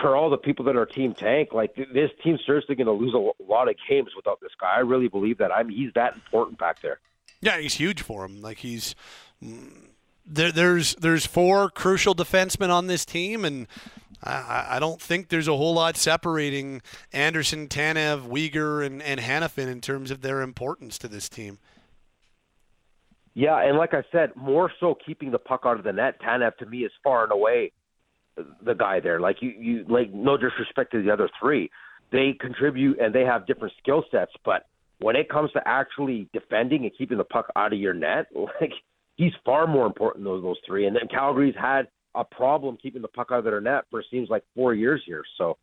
for all the people that are team tank, like this team's seriously going to lose a lot of games without this guy. I really believe that. I mean, he's that important back there. Yeah, he's huge for him. Like he's mm, there. There's there's four crucial defensemen on this team, and I, I don't think there's a whole lot separating Andersson, Tanev, Weegar, and and Hanifin in terms of their importance to this team. Yeah, and like I said, more so keeping the puck out of the net. Tanev to me is far and away the guy there. Like you, you like no disrespect to the other three, they contribute and they have different skill sets, but when it comes to actually defending and keeping the puck out of your net, <laughs> like he's far more important than those three. And then Calgary's had a problem keeping the puck out of their net for seems like four years here. So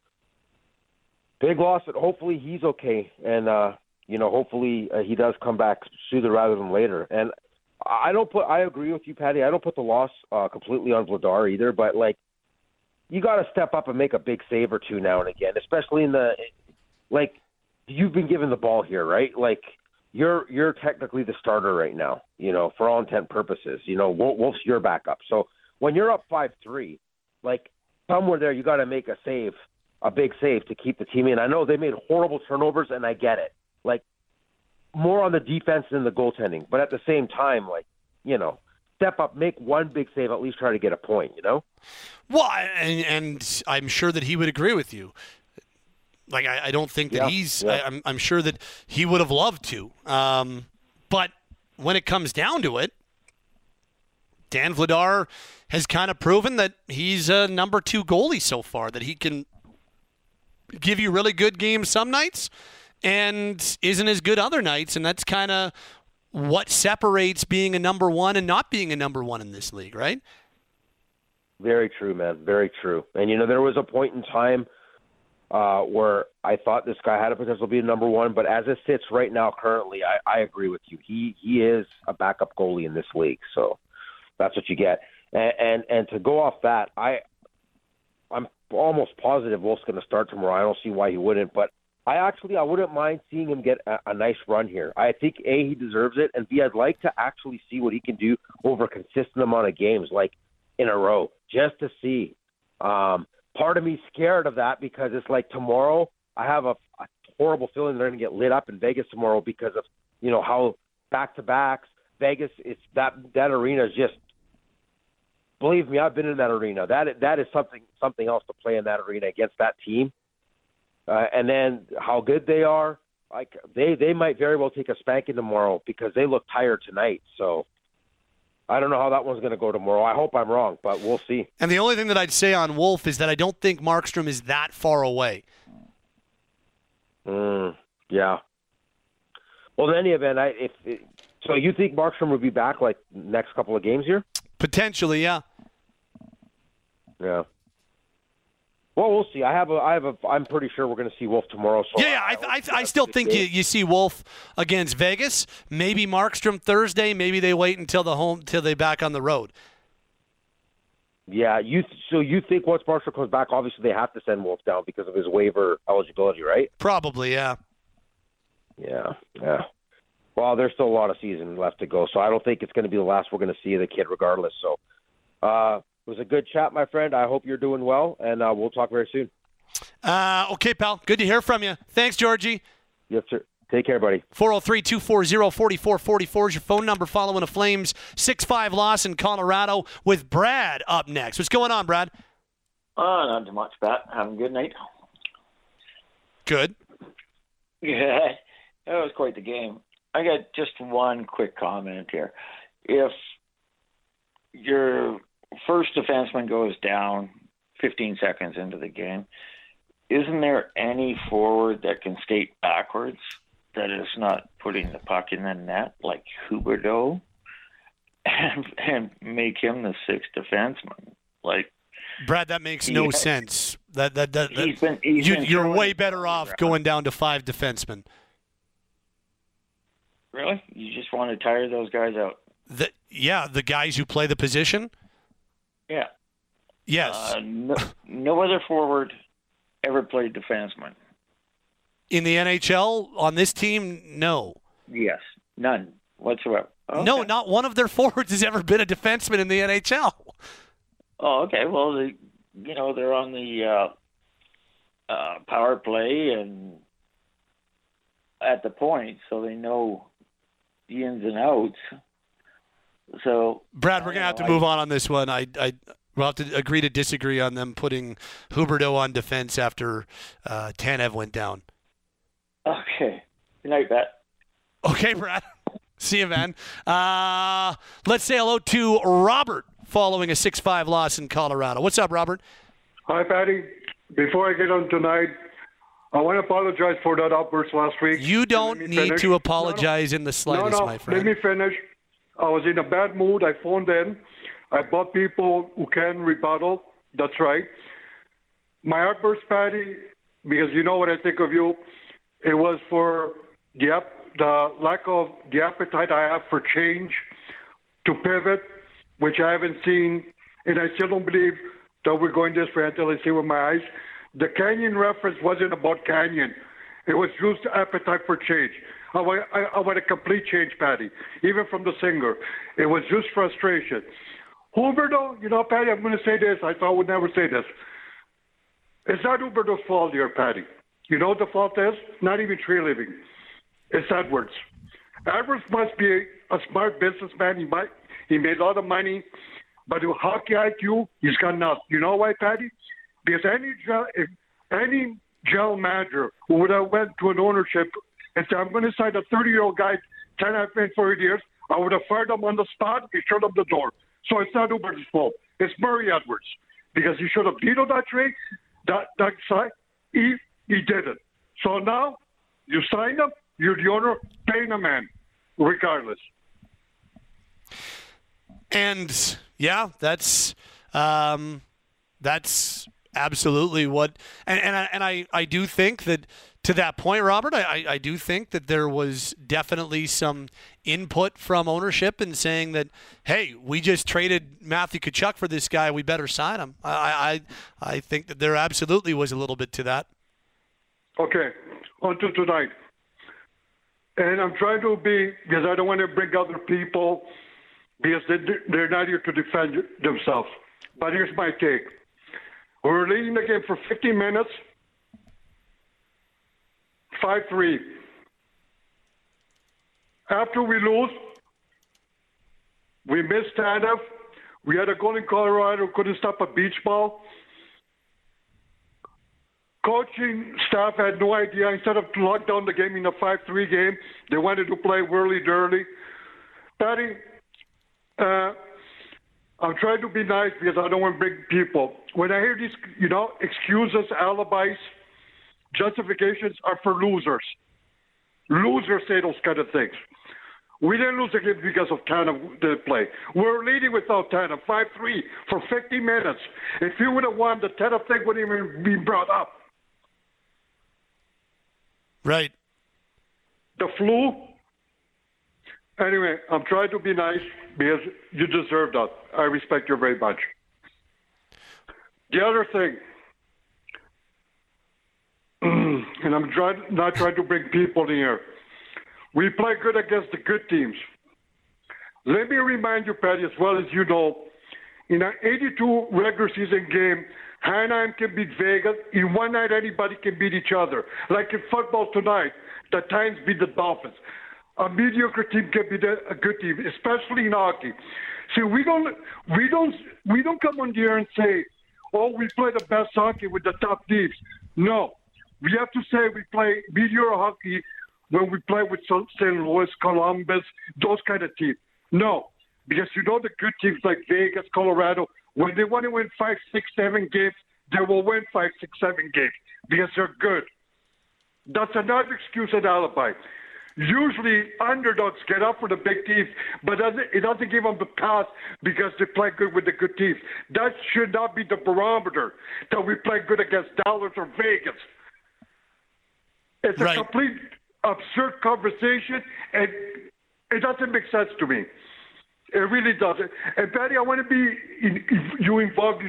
big loss, but hopefully he's okay, and uh, you know hopefully uh, he does come back sooner rather than later. And I don't put. I agree with you, Patty. I don't put the loss uh, completely on Vladar either, but like you got to step up and make a big save or two now and again, especially in the like you've been given the ball here, right? Like you're you're technically the starter right now, you know, for all intent purposes. You know, Wolf's your backup. So when you're up five three, like somewhere there, you got to make a save, a big save to keep the team in. I know they made horrible turnovers, and I get it. Like more on the defense than the goaltending, but at the same time, like you know, step up, make one big save, at least try to get a point. You know. Well, and, and I'm sure that he would agree with you. Like I, I don't think that Yeah, he's. yeah. I, I'm, I'm sure that he would have loved to. Um, but when it comes down to it, Dan Vladar has kind of proven that he's a number two goalie so far. That he can give you really good games some nights, and isn't as good other nights. And that's kind of what separates being a number one and not being a number one in this league, right? Very true, man. Very true. And you know, there was a point in time uh, where I thought this guy had a potential to be a number one, but as it sits right now, currently, I, I agree with you. He he is a backup goalie in this league, so that's what you get. And and, and to go off that, I I'm almost positive Wolf's going to start tomorrow. I don't see why he wouldn't, but I actually I wouldn't mind seeing him get a, a nice run here. I think a he deserves it, and b I'd like to actually see what he can do over a consistent amount of games, like in a row, just to see. Um, part of me scared of that because it's like tomorrow I have a, a horrible feeling they're going to get lit up in Vegas tomorrow because of you know how back to backs Vegas it's that that arena is just believe me I've been in that arena that that is something something else to play in that arena against that team uh, and then how good they are like they they might very well take a spanking tomorrow because they look tired tonight so I don't know how that one's going to go tomorrow. I hope I'm wrong, but we'll see. And the only thing that I'd say on Wolf is that I don't think Markstrom is that far away. Mm, yeah. Well, in any event, I if so, you think Markstrom would be back like next couple of games here? Potentially, yeah. Yeah. Well, we'll see. I have a, I have a, I'm pretty sure we're going to see Wolf tomorrow. So Yeah, yeah. I, I, I still think you, you see Wolf against Vegas. Maybe Markstrom Thursday. Maybe they wait until the home till they back on the road. Yeah, you. So you think once Markstrom comes back, obviously they have to send Wolf down because of his waiver eligibility, right? Probably, yeah. Yeah, yeah. Well, there's still a lot of season left to go, so I don't think it's going to be the last we're going to see of the kid, regardless. So, uh, it was a good chat, my friend. I hope you're doing well, and uh, we'll talk very soon. Uh, okay, pal. Good to hear from you. Thanks, Georgie. Yes, sir. Take care, buddy. 403 240 4444 is your phone number following a Flames 6 5 loss in Colorado with Brad up next. What's going on, Brad? Oh, not too much, Pat. Having a good night. Good. <laughs> Yeah, that was quite the game. I got just one quick comment here. If your first defenseman goes down 15 seconds into the game, isn't there any forward that can skate backwards that is not putting the puck in the net like Huberdeau and, and make him the sixth defenseman? Like, Brad, that makes no Yeah. sense. That that that, that- He's been- he's you, you're way better off around. going down to five defensemen. really? You just want to tire those guys out? The, yeah, the guys who play the position. Yeah. Yes, Uh, no, no other forward ever played defenseman. in the NHL on this team, no, Yes, none whatsoever. no, not one of their <laughs> forwards has ever been a defenseman in the NHL. Oh, okay. Well, they, you know, they're on the uh, uh, power play and at the point, so they know the ins and outs. So, Brad, we're gonna have to move on on this one. I, I, we'll have to agree to disagree on them putting Huberdeau on defense after uh, Tanev went down. okay. Good night, Pat. Okay, Brad. <laughs> See you, man. Uh, let's say hello to Robert following a 6 5 loss in Colorado. What's up, Robert? Hi, Patty. Before I get on tonight, I want to apologize for that outburst last week. You don't need finish. to apologize in the slightest, no, no, my friend. Let me finish. I was in a bad mood. I phoned in. I bought people who can rebuttal. That's right. My outburst, Patty, because you know what I think of you, it was for the, ap- the lack of the appetite I have for change, to pivot, which I haven't seen, and I still don't believe that we're going this way until I see with my eyes. The Canyon reference wasn't about Canyon. It was just appetite for change. I want, I, I want a complete change, Patty, even from the singer. It was just frustration. Huberdeau, you know, Patty, I'm going to say this. I thought I would never say this. It's not Huberdeau's fault here, Patty. You know what the fault is? Not even Treliving. It's Edwards. Edwards must be a, a smart businessman. He might he made a lot of money, but with hockey IQ, he's got nothing. You know why, Patty? Because any if any general manager who would have went to an ownership and said, "I'm going to sign a 30 year old guy, 10 and a half million for eight years," I would have fired him on the spot He shut up the door. So it's not Uber's fault. It's Murray Edwards because he should have vetoed that trade. That that side, he he didn't. So now you sign him. You're the owner, paying a man, regardless. And yeah, that's um, that's absolutely what. And and I, and I I do think that to that point, Robert, I, I do think that there was definitely some input from ownership in saying that, hey, we just traded Matthew Tkachuk for this guy, we better sign him. I I I think that there absolutely was a little bit to that. Okay, on to tonight. And I'm trying to be, because I don't want to bring other people, because they, they're not here to defend themselves. But here's my take. We're leading the game for 15 minutes, 5 3. After we lose, we missed Tanev. We had a goal in Colorado, couldn't stop a beach ball coaching staff had no idea. Instead of lock down the game in a 5-3 game, they wanted to play whirly dirly. Patty, uh, I'm trying to be nice because I don't want to bring people. When I hear these, you know, excuses, alibis, justifications are for losers. Losers say those kind of things. We didn't lose the game because of Tana the play. We're leading without Tana, 5-3 for 50 minutes. If you would have won, the Tana thing wouldn't even be brought up. Right. The flu. Anyway, I'm trying to be nice because you deserve that. I respect you very much. The other thing, <clears throat> and I'm trying not trying to bring people here. We play good against the good teams. Let me remind you, Patty, as well as you know, in an 82 regular season game, Anaheim can beat Vegas. In one night, anybody can beat each other. Like in football tonight, the Titans beat the Dolphins. A mediocre team can beat a good team, especially in hockey. See, we don't, we don't, we don't come on here and say, "Oh, we play the best hockey with the top teams." No, we have to say we play mediocre hockey when we play with St. Louis, Columbus, those kind of teams. No, because you know the good teams like Vegas, Colorado, when they want to win five, six, seven games, they will win five, six, seven games because they're good. That's another excuse and alibi. Usually underdogs get up for the big teams, but it doesn't give them the pass because they play good with the good teams. That should not be the barometer that we play good against Dallas or Vegas. It's a complete absurd conversation, and it doesn't make sense to me. It really doesn't. And Patty, I want to be in, you involved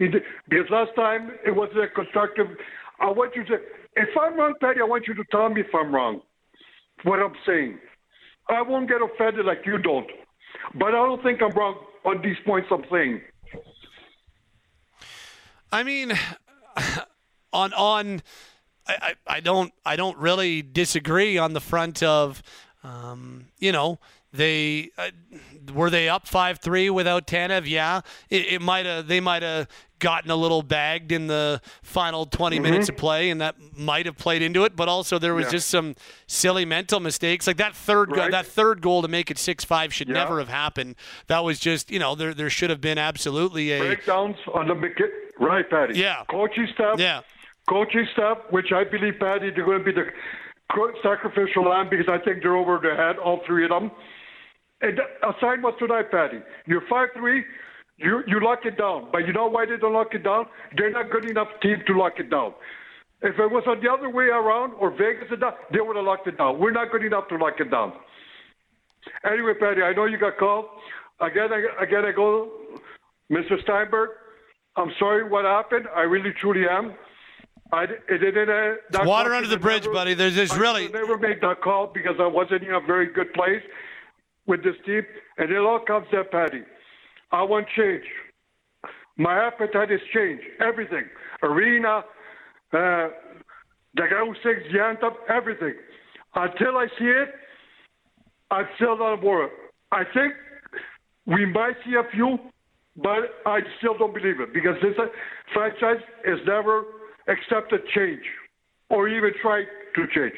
in, the, because last time it wasn't a constructive. I want you to, if I'm wrong, Patty, I want you to tell me if I'm wrong. What I'm saying, I won't get offended like you don't, but I don't think I'm wrong on these points I'm saying. I mean, <laughs> on on, I, I don't I don't really disagree on the front of, um, you know, they uh, were they up five three without Tanev? Yeah, it, it might have. They might have gotten a little bagged in the final 20 mm-hmm. minutes of play, and that might have played into it. But also there was yeah. just some silly mental mistakes, like that third right. go- that third goal to make it six five should yeah. never have happened. That was just you know there there should have been absolutely a breakdowns on the right, Patty. Yeah, coaching staff. Yeah, coaching staff, which I believe Patty they're going to be the sacrificial lamb because I think they're over their head, all three of them. And aside what's tonight, Patty. You're five three. You you lock it down, but you know why they don't lock it down? They're not good enough team to lock it down. If it was on the other way around or Vegas had done, they would have locked it down. We're not good enough to lock it down. Anyway, Patty, I know you got called. Again, I, again, I go, Mr. Steinberg. I'm sorry what happened. I really truly am. I it. Uh, water under the bridge, never, buddy. There's, there's I really never made that call because I wasn't in a very good place with this team, and it all comes to Patty. I want change. My appetite is change. Everything. Arena, uh, the guy who sings the anthem, everything. Until I see it, I'm still not aboard. I think we might see a few, but I still don't believe it because this franchise is never accepted change or even try to change.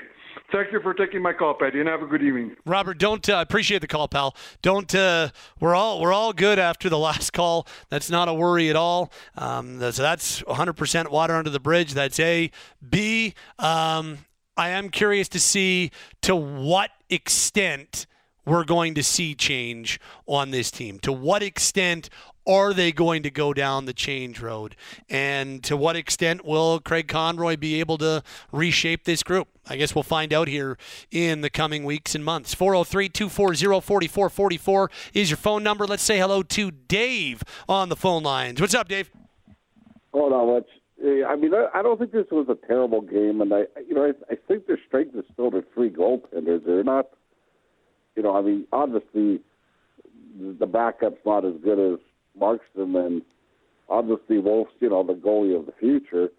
Thank you for taking my call, Patty, and have a good evening. Robert, don't uh, appreciate the call, pal. Don't. Uh, we're all we're all good after the <laughs> last call. That's not a worry at all. Um, so that's 100% water under the bridge. That's A. B. Um, I am curious to see to what extent we're going to see change on this team. To what extent are they going to go down the change road? And to what extent will Craig Conroy be able to reshape this group? I guess we'll find out here in the coming weeks and months. 403 240 4444 is your phone number. Let's say hello to Dave on the phone lines. What's up, Dave? Hold on, let's. I mean, I don't think this was a terrible game, and I, you know, I, I think their strength is still their three goaltenders. They're not, you know, I mean, obviously the backup's not as good as Markstrom and obviously Wolf's, you know, the goalie of the future.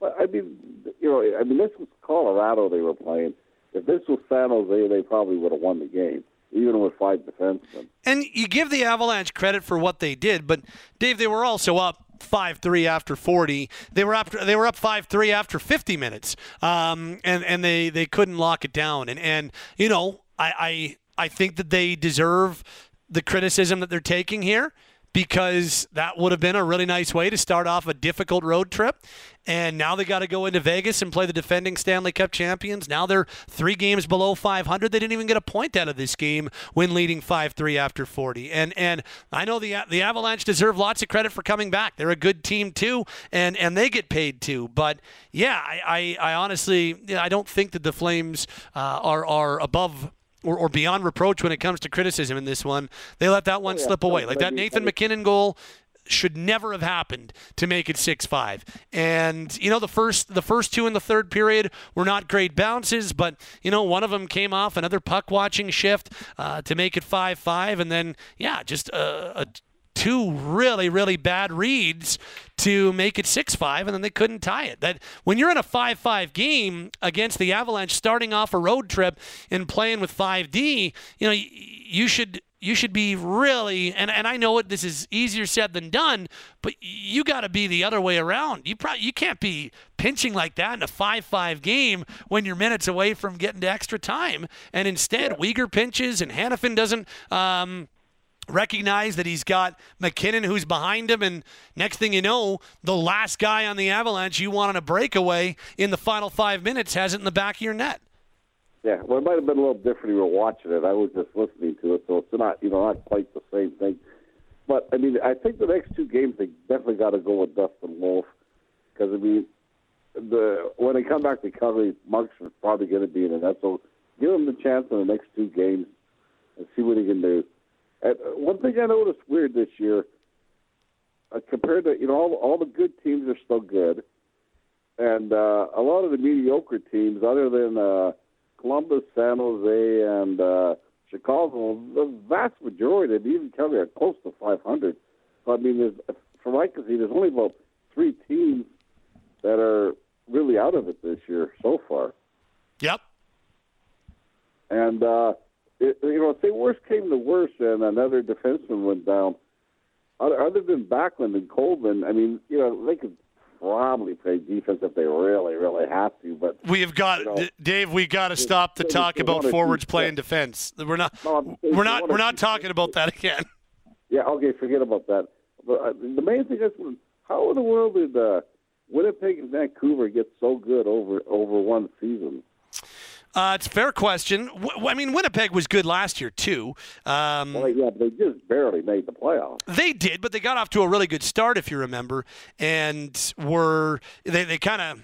But I mean, you know, I mean, this was Colorado they were playing. If this was San Jose, they probably would have won the game, even with five defensemen. And you give the Avalanche credit for what they did, but Dave, they were also up five three after forty. They were up they were up five three after fifty minutes, um, and and they they couldn't lock it down. And and you know, I I I think that they deserve the criticism that they're taking here because that would have been a really nice way to start off a difficult road trip. And now they got to go into Vegas and play the defending Stanley Cup champions. Now they're three games below 500. They didn't even get a point out of this game when leading 5-3 after 40. And and I know the the Avalanche deserve lots of credit for coming back. They're a good team too, and and they get paid too. But yeah, I I, I honestly I don't think that the Flames uh, are are above or, or beyond reproach when it comes to criticism in this one. They let that one oh, yeah. slip away. Like that Nathan MacKinnon goal, should never have happened to make it 6-5. And you know the first the first two in the third period were not great bounces, but you know one of them came off another puck watching shift uh, to make it 5-5 and then yeah, just a, a two really really bad reads to make it 6-5 and then they couldn't tie it. That when you're in a 5-5 game against the Avalanche starting off a road trip and playing with 5D, you know, you should you should be really and, and I know it this is easier said than done, but you got to be the other way around. You probably you can't be pinching like that in a 5-5 game when you're minutes away from getting to extra time. And instead, yeah. Weegar pinches and Hanifin doesn't um, recognize that he's got MacKinnon who's behind him, and next thing you know, the last guy on the Avalanche you want on a breakaway in the final five minutes has it in the back of your net. Yeah, well, it might have been a little different. if You were watching it. I was just listening to it, so it's not you know not quite the same thing. But I mean, I think the next two games they definitely got to go with Dustin Wolf because I mean, the when they come back to Calgary, Mark's probably going to be in it. That so give him the chance in the next two games and see what he can do. And one thing I noticed weird this year, uh, compared to you know all all the good teams are still good, and uh, a lot of the mediocre teams, other than uh, Columbus, San Jose, and uh, Chicago, the vast majority of even Calgary are close to 500. So, I mean, there's, from I can see, there's only about three teams that are really out of it this year so far. Yep. And, uh, it, you know, say worst came to worst and another defenseman went down, other, other than Backlund and Coleman, I mean, you know, they could probably play defense if they really, really have to. But we have got you know, Dave. We got to stop the talk about forwards playing defense. We're not. No, we're not. We're not talking about that again. <laughs> Yeah. Okay. Forget about that. But uh, the main thing is, how in the world did uh, Winnipeg and Vancouver get so good over over one season? Uh, it's a fair question. W- I mean, Winnipeg was good last year too. Um, well, yeah, but they just barely made the playoffs. They did, but they got off to a really good start, if you remember, and were they they kind of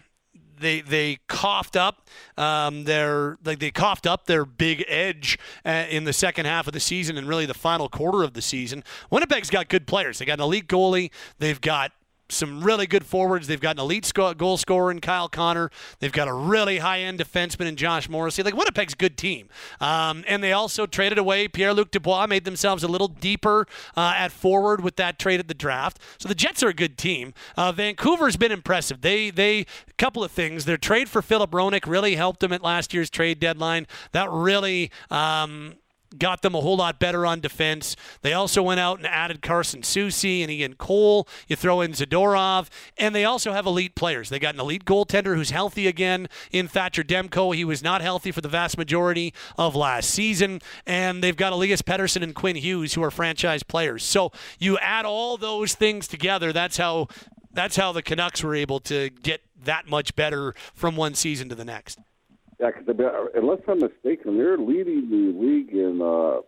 they they coughed up um, their like they coughed up their big edge uh, in the second half of the season and really the final quarter of the season. Winnipeg's got good players. They got an elite goalie. They've got some really good forwards. They've got an elite sco- goal scorer in Kyle Connor. They've got a really high end defenseman in Josh Morrissey. Like Winnipeg's a good team. Um, and they also traded away Pierre Luc Dubois, made themselves a little deeper uh, at forward with that trade at the draft. So the Jets are a good team. Uh, Vancouver's been impressive. They, they, a couple of things. Their trade for Filip Hronek really helped them at last year's trade deadline. That really, um, got them a whole lot better on defense. They also went out and added Carson Soucy and Ian Cole. You throw in Zadorov, and they also have elite players. They got an elite goaltender who's healthy again in Thatcher Demko. He was not healthy for the vast majority of last season, and they've got Elias Pettersson and Quinn Hughes who are franchise players. So you add all those things together. That's how that's how the Canucks were able to get that much better from one season to the next. Yeah, because unless I'm mistaken, they're leading the league in uh,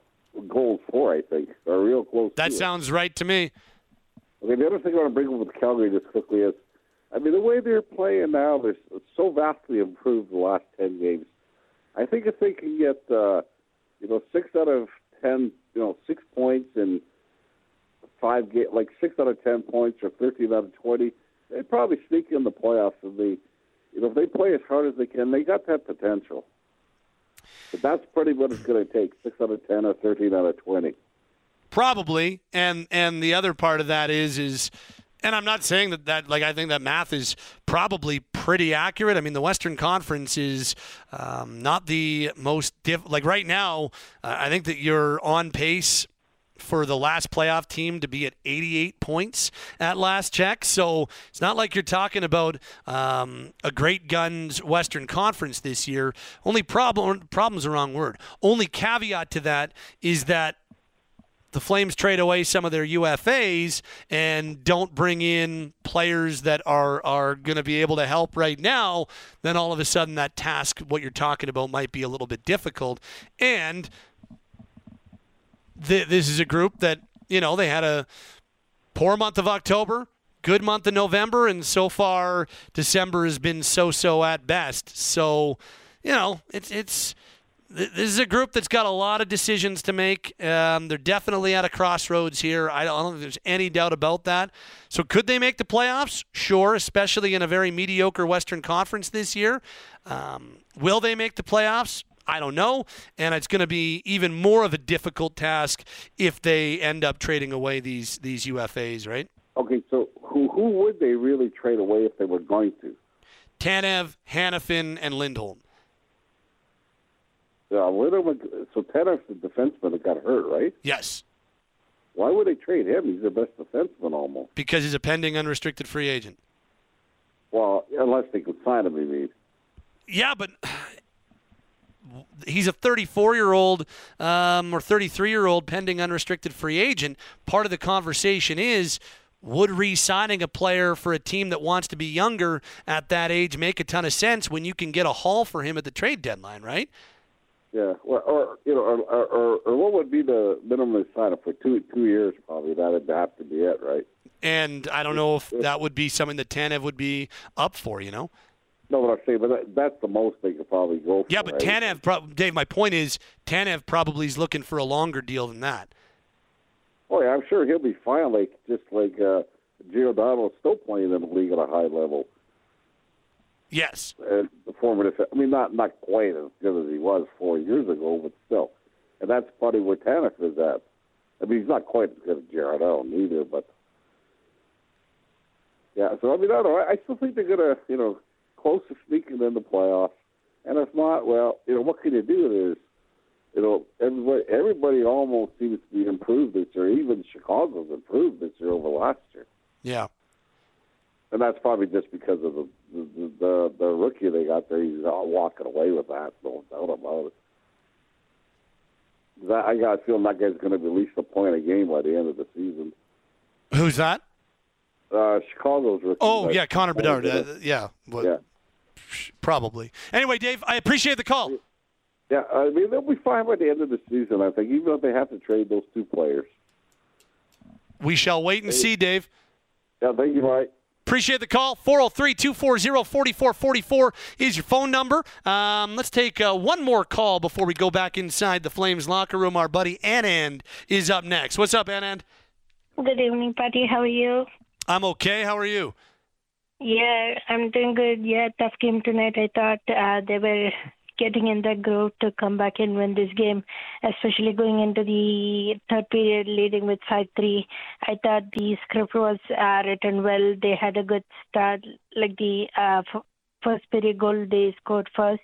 goals for. I think are real close. That sounds it. right to me. Okay, the other thing I want to bring up with Calgary just quickly is, I mean, the way they're playing now, they're so vastly improved the last ten games. I think if they can get, uh, you know, six out of ten, you know, six points in five game, like six out of ten points or thirteen out of twenty, they'd probably sneak in the playoffs and the you know, if they play as hard as they can, they got that potential. But that's pretty what it's going to take: six out of ten or thirteen out of twenty. Probably, and and the other part of that is is. And I'm not saying that, that like I think that math is probably pretty accurate. I mean, the Western Conference is um, not the most diff. Like right now, uh, I think that you're on pace for the last playoff team to be at 88 points at last check. So it's not like you're talking about um, a great guns Western Conference this year. Only problem problem's the wrong word. Only caveat to that is that the Flames trade away some of their UFAs and don't bring in players that are are going to be able to help right now, then all of a sudden that task, what you're talking about, might be a little bit difficult. And th- this is a group that you know they had a poor month of October, good month of November, and so far December has been so-so at best. So, you know, it's it's th- this is a group that's got a lot of decisions to make. Um, they're definitely at a crossroads here. I don't, I don't think there's any doubt about that. So, could they make the playoffs? Sure, especially in a very mediocre Western Conference this year. Um, will they make the playoffs? I don't know. And it's going to be even more of a difficult task if they end up trading away these these UFAs, right? Okay, so who who would they really trade away if they were going to? Tanev, Hanifin, and Lindholm. Yeah, Lindholm, so Tanev's the defenseman that got hurt, right? Yes. Why would they trade him? He's their best defenseman almost. Because he's a pending unrestricted free agent. Well, unless they could sign him, you mean? Yeah, but he's a 34 year old um, or 33 year old pending unrestricted free agent. Part of the conversation is would re signing a player for a team that wants to be younger at that age make a ton of sense when you can get a haul for him at the trade deadline, right? Yeah, well, or you know, or, or, or what would be the minimum sign up for two two years? Probably that'd have to be it, right? And I don't know if that would be something that Tanev would be up for, you know. No, what I'm saying, but that, that's the most they could probably go for. Yeah, but right? Tanev, pro- Dave, my point is Tanev probably is looking for a longer deal than that. Oh yeah, I'm sure he'll be fine. Like just like uh, Giordano is still playing in the league at a high level. Yes. And the former, I mean, not not quite as good as he was four years ago, but still. And that's probably where Tanev is at. I mean, he's not quite as good as Giordano either, but yeah. So I mean, I don't know. I still think they're gonna, you know, close to sneaking in the playoffs. And if not, well, you know, what can you do? There's, you know, everybody everybody almost seems to be improved this year. Even Chicago's improved this year over last year. Yeah. And that's probably just because of the the the, the rookie they got there. He's walking away with that, no doubt about it. That, I got a feeling that guy's going to be at least a point a game by the end of the season. Who's that? Uh, Chicago's rookie. Oh, yeah, Connor Bedard. Yeah. Uh, yeah. Yeah. Probably. Anyway, Dave, I appreciate the call. Yeah, I mean they'll be fine by the end of the season. I think, even if they have to trade those two players. We shall wait and see, Dave. Yeah, thank you, Mike. Appreciate the call. 403 240 4444 is your phone number. Um, let's take uh, one more call before we go back inside the Flames locker room. Our buddy Anand is up next. What's up, Anand? Good evening, buddy. How are you? I'm okay. How are you? Yeah, I'm doing good. Yeah, tough game tonight. I thought uh, they were getting in the groove to come back and win this game, especially going into the third period leading with 5-3. I thought the script was uh, written well. They had a good start, like the uh, f- first period goal they scored first,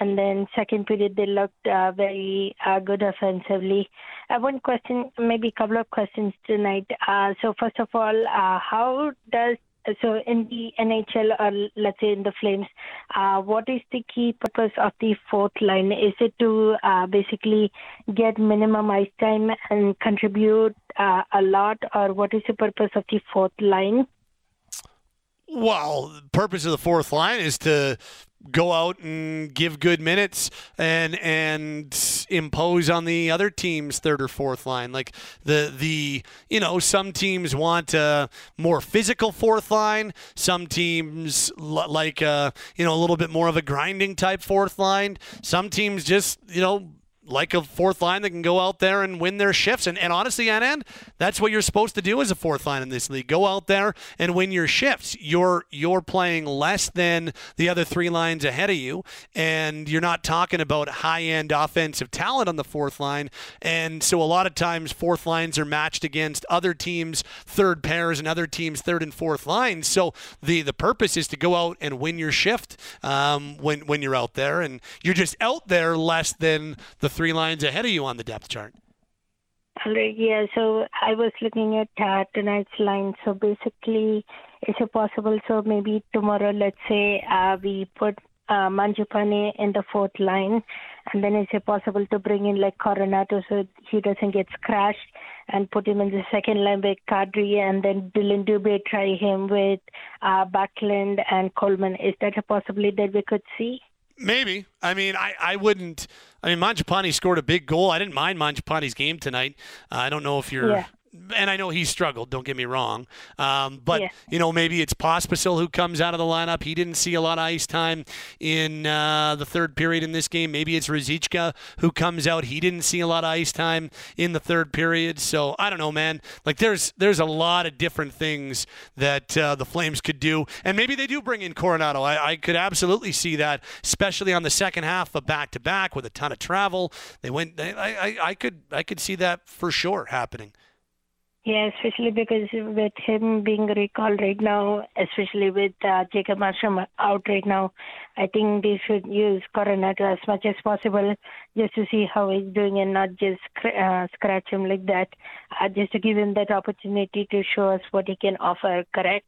and then second period they looked uh, very uh, good offensively. I have one question, maybe a couple of questions tonight. Uh, so first of all, uh, how does so in the NHL or let's say in the Flames, uh, what is the key purpose of the fourth line? Is it to uh, basically get minimum ice time and contribute uh, a lot, or what is the purpose of the fourth line? Well, the purpose of the fourth line is to go out and give good minutes and and impose on the other team's third or fourth line. Like the the you know some teams want a more physical fourth line. Some teams l- like uh you know a little bit more of a grinding type fourth line. Some teams just you know like a fourth line that can go out there and win their shifts. And, and honestly, end, that's what you're supposed to do as a fourth line in this league. Go out there and win your shifts. You're you're playing less than the other three lines ahead of you, and you're not talking about high end offensive talent on the fourth line. And so a lot of times fourth lines are matched against other teams' third pairs and other teams' third and fourth lines. So the the purpose is to go out and win your shift um, when when you're out there, and you're just out there less than the three lines ahead of you on the depth chart. Yeah. So I was looking at uh, tonight's line. So basically, is it possible? So maybe tomorrow, let's say uh, we put uh, Mangiapane in the fourth line, and then is it possible to bring in like Coronato so he doesn't get scratched, and put him in the second line with Kadri, and then Dylan Dubé try him with uh, Backlund and Coleman. Is that a possibility that we could see? Maybe. I mean, I, I wouldn't. I mean, Mangiapane scored a big goal. I didn't mind Mangiapane's game tonight. Uh, I don't know if you're Yeah. And I know he struggled. Don't get me wrong, um, but Yeah. you know maybe it's Pospisil who comes out of the lineup. He didn't see a lot of ice time in uh, the third period in this game. Maybe it's Ruzicka who comes out. He didn't see a lot of ice time in the third period. So I don't know, man. Like there's there's a lot of different things that uh, the Flames could do, and maybe they do bring in Coronato. I, I could absolutely see that, especially on the second half of back to back with a ton of travel. They went. I, I, I could I could see that for sure happening. Yeah, especially because with him being recalled right now, especially with uh, Jacob Marshall out right now, I think they should use Coronato as much as possible just to see how he's doing and not just uh, scratch him like that, uh, just to give him that opportunity to show us what he can offer. Correct?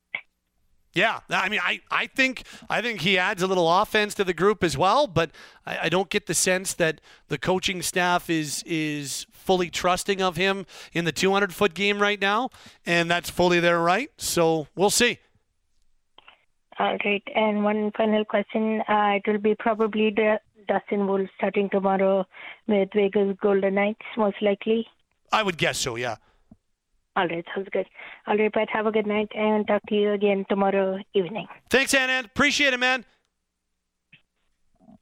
Yeah, I mean, I, I think I think he adds a little offense to the group as well, but I, I don't get the sense that the coaching staff is is fully trusting of him in the 200 foot game right now, and that's fully their right. So we'll see. All right. And one final question. Uh, it will be probably the Dustin Wolf starting tomorrow with Vegas Golden Knights, most likely. I would guess so. Yeah. All right, sounds good. All right, Pat, have a good night and talk to you again tomorrow evening. Thanks, Anand. Appreciate it, man.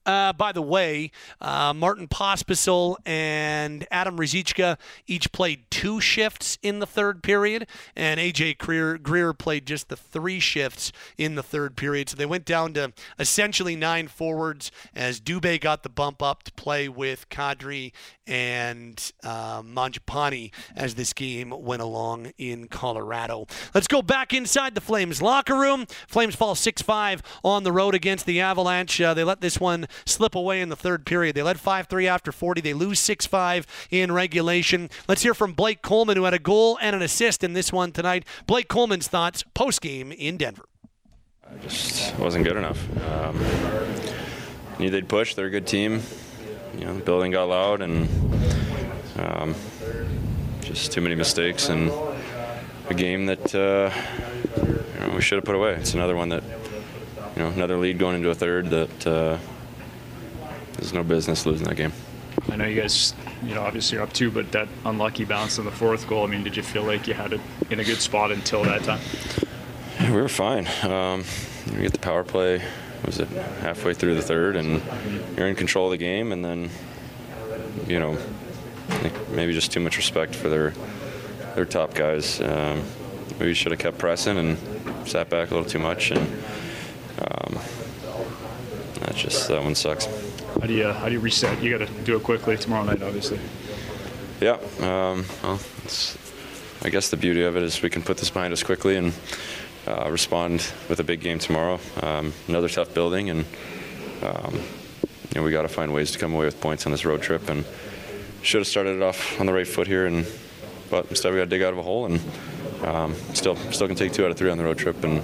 Uh, by the way, uh, Martin Pospisil and Adam Ruzicka each played two shifts in the third period, and AJ Greer, Greer played just the three shifts in the third period. So they went down to essentially nine forwards as Dubé got the bump up to play with Kadri and uh, Mangiapane as this game went along in Colorado. Let's go back inside the Flames locker room. Flames fall 6 5 on the road against the Avalanche. Uh, they let this one slip away in the third period. They led 5 3 after 40. They lose 6 5 in regulation. Let's hear from Blake Coleman, who had a goal and an assist in this one tonight. Blake Coleman's thoughts post game in Denver. I just wasn't good enough. Um, knew they'd push. They're a good team. You know, the building got loud and um, just too many mistakes and a game that uh, you know, we should have put away. It's another one that you know another lead going into a third that uh, there's no business losing that game. I know you guys, you know, obviously you're up two, but that unlucky bounce in the fourth goal. I mean, did you feel like you had it in a good spot until that time? Yeah, we were fine. Um, we get the power play. Was it halfway through the third, and you're in control of the game, and then you know, maybe just too much respect for their their top guys. Um, maybe should have kept pressing and sat back a little too much, and um, that just that one sucks. How do you how do you reset? You got to do it quickly tomorrow night, obviously. Yeah. Um, well, I guess the beauty of it is we can put this behind us quickly and uh, respond with a big game tomorrow. Um, another tough building, and um, you know we got to find ways to come away with points on this road trip. And should have started it off on the right foot here, and but instead we got to dig out of a hole, and um, still still can take two out of three on the road trip, and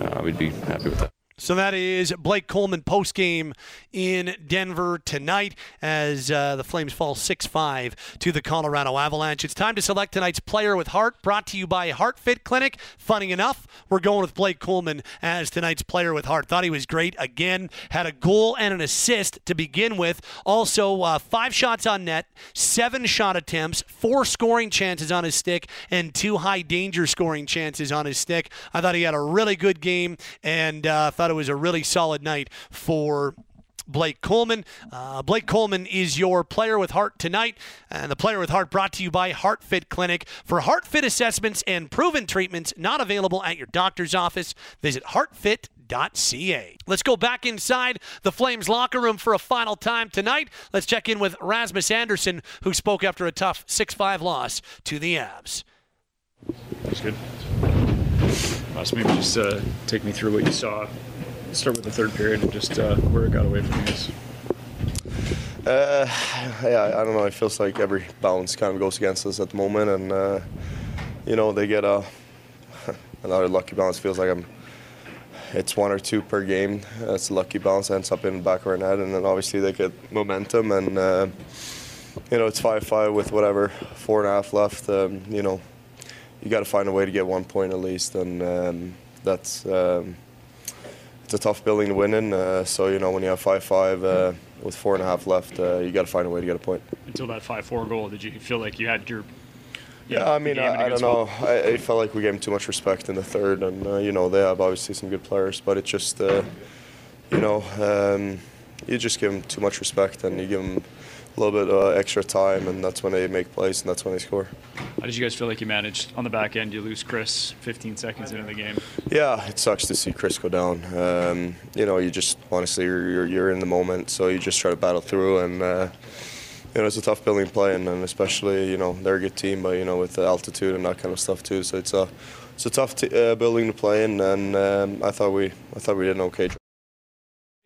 uh, we'd be happy with that. So that is Blake Coleman post game in Denver tonight as uh, the Flames fall 6 5 to the Colorado Avalanche. It's time to select tonight's player with heart, brought to you by Heart Fit Clinic. Funny enough, we're going with Blake Coleman as tonight's player with heart. Thought he was great again, had a goal and an assist to begin with. Also, uh, five shots on net, seven shot attempts, four scoring chances on his stick, and two high danger scoring chances on his stick. I thought he had a really good game and uh, thought it was a really solid night for Blake Coleman. Uh, Blake Coleman is your player with heart tonight, and the player with heart brought to you by HeartFit Clinic. For HeartFit assessments and proven treatments not available at your doctor's office, visit heartfit.ca. Let's go back inside the Flames locker room for a final time tonight. Let's check in with Rasmus Andersson, who spoke after a tough 6 5 loss to the Avs. That's good. Ross, maybe just uh, take me through what you saw. Start with the third period and just uh, where it got away from you guys. Uh, yeah, I don't know. It feels like every bounce kind of goes against us at the moment, and uh, you know they get a <laughs> another lucky bounce. Feels like I'm. It's one or two per game. It's a lucky bounce ends up in the back of our net, and then obviously they get momentum, and uh, you know it's five-five with whatever four and a half left. Um, you know, you got to find a way to get one point at least, and um, that's. Um, it's a tough building to win in. Uh, so you know when you have five five uh, with four and a half left, uh, you got to find a way to get a point. Until that 5 4 goal, did you feel like you had your you Yeah, know, I mean, I, I don't know. I, I felt like we gave them too much respect in the third, and uh, you know they have obviously some good players, but it just, uh, you know, um, you just give them too much respect, and you give them a little bit uh, extra time, and that's when they make plays, and that's when they score. How did you guys feel like you managed on the back end? You lose Chris 15 seconds into the game. Yeah, it sucks to see Chris go down. Um, you know, you just honestly you're, you're you're in the moment, so you just try to battle through, and uh, you know it's a tough building play, and, and especially you know they're a good team, but you know with the altitude and that kind of stuff too. So it's a it's a tough t- uh, building to play in, and um, I thought we I thought we did an okay job.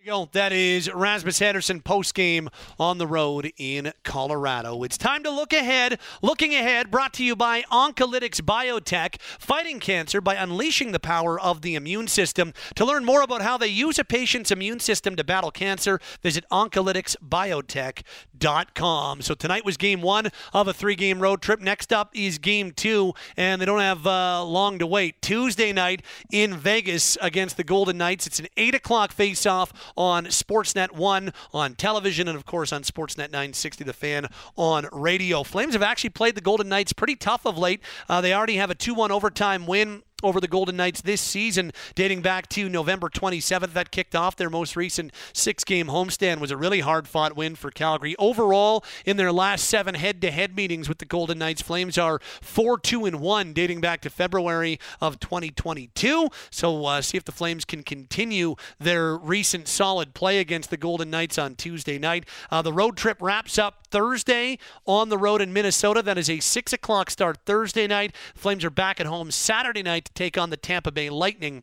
That is Rasmus Andersson post game on the road in Colorado. It's time to look ahead. Looking ahead, brought to you by Oncolytics Biotech, fighting cancer by unleashing the power of the immune system. To learn more about how they use a patient's immune system to battle cancer, visit oncolyticsbiotech.com. So tonight was game one of a three game road trip. Next up is game two, and they don't have uh, long to wait. Tuesday night in Vegas against the Golden Knights. It's an 8 o'clock face off on Sportsnet 1 on television, and of course on Sportsnet 960, the fan on radio. Flames have actually played the Golden Knights pretty tough of late. Uh, they already have a 2 1 overtime win over the Golden Knights this season, dating back to November 27th. That kicked off their most recent six game homestand. Was a really hard fought win for Calgary. Overall, in their last seven head to head meetings with the Golden Knights, Flames are 4 2 and 1, dating back to February of 2022. So, uh, see if the Flames can continue their recent solid play against the Golden Knights on Tuesday night. Uh, the road trip wraps up Thursday on the road in Minnesota. That is a 6 o'clock start Thursday night. Flames are back at home Saturday night to take on the Tampa Bay Lightning.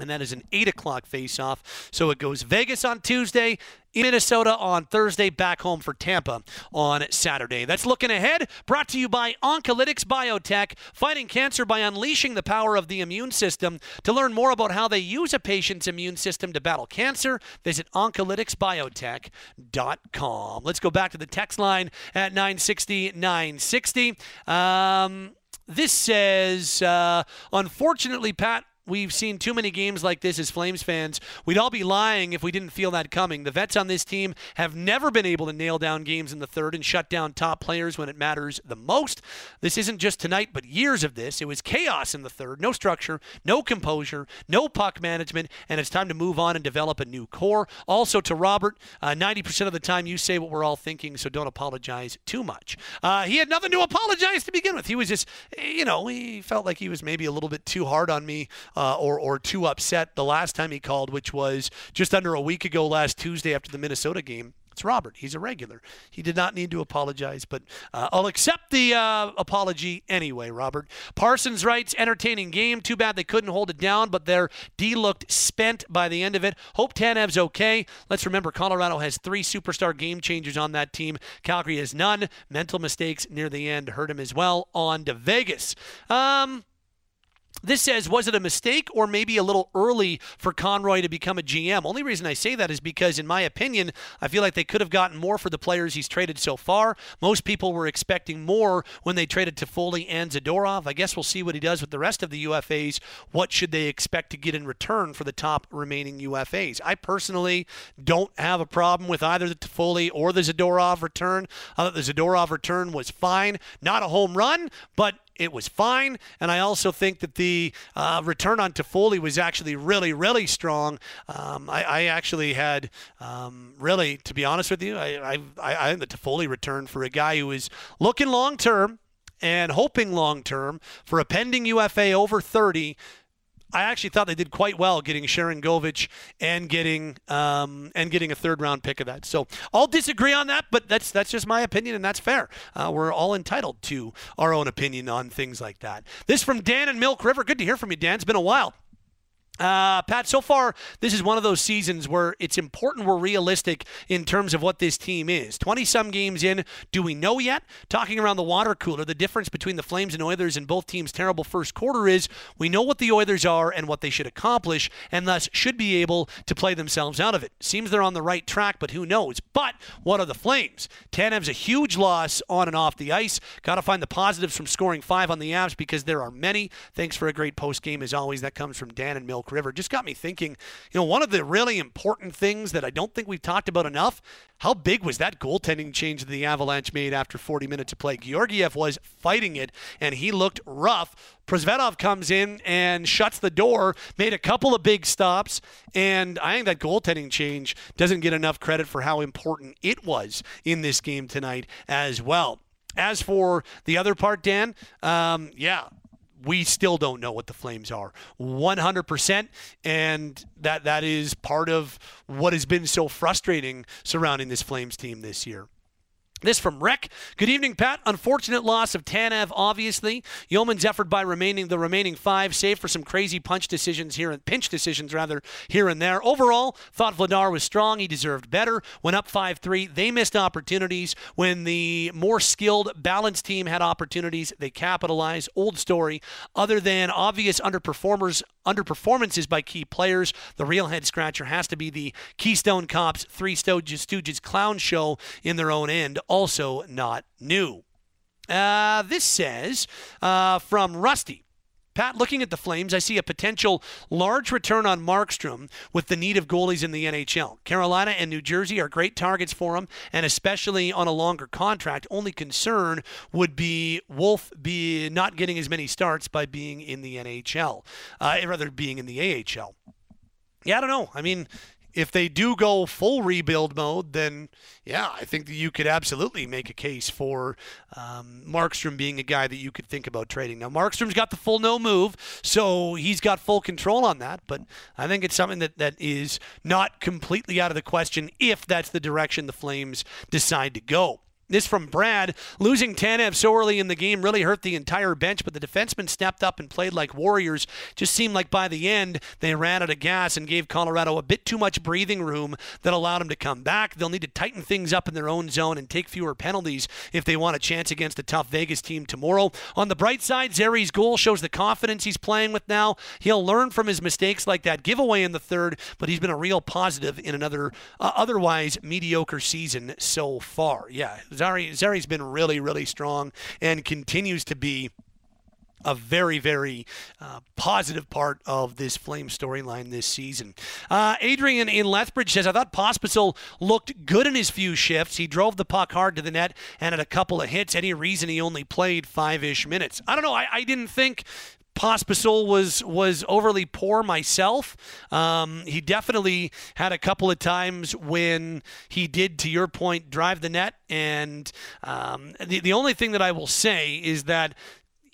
And that is an 8 o'clock face-off. So it goes Vegas on Tuesday, Minnesota on Thursday, back home for Tampa on Saturday. That's looking ahead. Brought to you by Oncolytics Biotech, fighting cancer by unleashing the power of the immune system. To learn more about how they use a patient's immune system to battle cancer, visit oncolyticsbiotech.com. Let's go back to the text line at 960 960. Um, this says, uh, unfortunately, Pat, We've seen too many games like this as Flames fans. We'd all be lying if we didn't feel that coming. The vets on this team have never been able to nail down games in the third and shut down top players when it matters the most. This isn't just tonight, but years of this. It was chaos in the third. No structure, no composure, no puck management, and it's time to move on and develop a new core. Also, to Robert, uh, 90% of the time you say what we're all thinking, so don't apologize too much. Uh, he had nothing to apologize to begin with. He was just, you know, he felt like he was maybe a little bit too hard on me or, or too upset the last time he called, which was just under a week ago last Tuesday after the Minnesota game. It's Robert. He's a regular. He did not need to apologize, but uh, I'll accept the uh, apology anyway, Robert. Parsons writes, entertaining game. Too bad they couldn't hold it down, but their D looked spent by the end of it. Hope Tanev's okay. Let's remember Colorado has three superstar game changers on that team. Calgary has none. Mental mistakes near the end hurt him as well. On to Vegas. Um, this says, was it a mistake or maybe a little early for Conroy to become a GM? Only reason I say that is because, in my opinion, I feel like they could have gotten more for the players he's traded so far. Most people were expecting more when they traded Toffoli and Zadorov. I guess we'll see what he does with the rest of the UFAs. What should they expect to get in return for the top remaining UFAs? I personally don't have a problem with either the Toffoli or the Zadorov return. I thought the Zadorov return was fine. Not a home run, but it was fine. And I also think that the uh, return on Toffoli was actually really, really strong. Um, I, I, actually had um, really, to be honest with you, I, I, I think the Toffoli return for a guy who is looking long term and hoping long term for a pending UFA over 30 I actually thought they did quite well getting Sharangovich and getting um, and getting a third round pick of that. So I'll disagree on that, but that's that's just my opinion, and that's fair. Uh, we're all entitled to our own opinion on things like that. This from Dan and Milk River. Good to hear from you, Dan. It's been a while. Uh, Pat, so far, this is one of those seasons where it's important we're realistic in terms of what this team is. 20 some games in, do we know yet? Talking around the water cooler, the difference between the Flames and Oilers in both teams' terrible first quarter is we know what the Oilers are and what they should accomplish, and thus should be able to play themselves out of it. Seems they're on the right track, but who knows? But what are the Flames? Tanev's a huge loss on and off the ice. Got to find the positives from scoring five on the Avs because there are many. Thanks for a great post game as always. That comes from Dan and Milk River. Just got me thinking, you know, one of the really important things that I don't think we've talked about enough, how big was that goaltending change that the Avalanche made after 40 minutes of play? Georgiev was fighting it, and he looked rough. Prosvetov comes in and shuts the door, made a couple of big stops, and I think that goaltending change doesn't get enough credit for how important it was in this game tonight as well. As for the other part, Dan, um, yeah, we still don't know what the Flames are 100%. And that, that is part of what has been so frustrating surrounding this Flames team this year. This from Rick. Good evening, Pat. Unfortunate loss of Tanev, obviously. Yeoman's effort by remaining the remaining five, save for some crazy punch decisions here and pinch decisions rather here and there. Overall, thought Vladar was strong. He deserved better. Went up 5-3. They missed opportunities. When the more skilled, balanced team had opportunities, they capitalized. Old story. Other than obvious underperformers, underperformances by key players, the real head scratcher has to be the Keystone Cops Three Stooges, Stooges clown show in their own end also not new. Uh, this says uh, from Rusty. Pat, looking at the Flames, I see a potential large return on Markstrom with the need of goalies in the NHL. Carolina and New Jersey are great targets for him, and especially on a longer contract. Only concern would be Wolf be not getting as many starts by being in the NHL, uh, rather being in the AHL. Yeah, I don't know. I mean, if they do go full rebuild mode, then yeah, I think that you could absolutely make a case for um, Markstrom being a guy that you could think about trading. Now, Markstrom's got the full no move, so he's got full control on that, but I think it's something that, that is not completely out of the question if that's the direction the Flames decide to go. This from Brad. Losing Tanev so early in the game really hurt the entire bench, but the defensemen stepped up and played like warriors. Just seemed like by the end, they ran out of gas and gave Colorado a bit too much breathing room that allowed them to come back. They'll need to tighten things up in their own zone and take fewer penalties if they want a chance against a tough Vegas team tomorrow. On the bright side, Zary's goal shows the confidence he's playing with now. He'll learn from his mistakes like that giveaway in the third, but he's been a real positive in another uh, otherwise mediocre season so far. Yeah, Zary Zary's been really, really strong and continues to be a very, very uh, positive part of this Flame storyline this season. Uh, Adrian in Lethbridge says, I thought Pospisil looked good in his few shifts. He drove the puck hard to the net and had a couple of hits. Any reason he only played five ish minutes? I don't know. I, I didn't think Pospisil was was overly poor myself. Um, he definitely had a couple of times when he did, to your point, drive the net. And um, the the only thing that I will say is that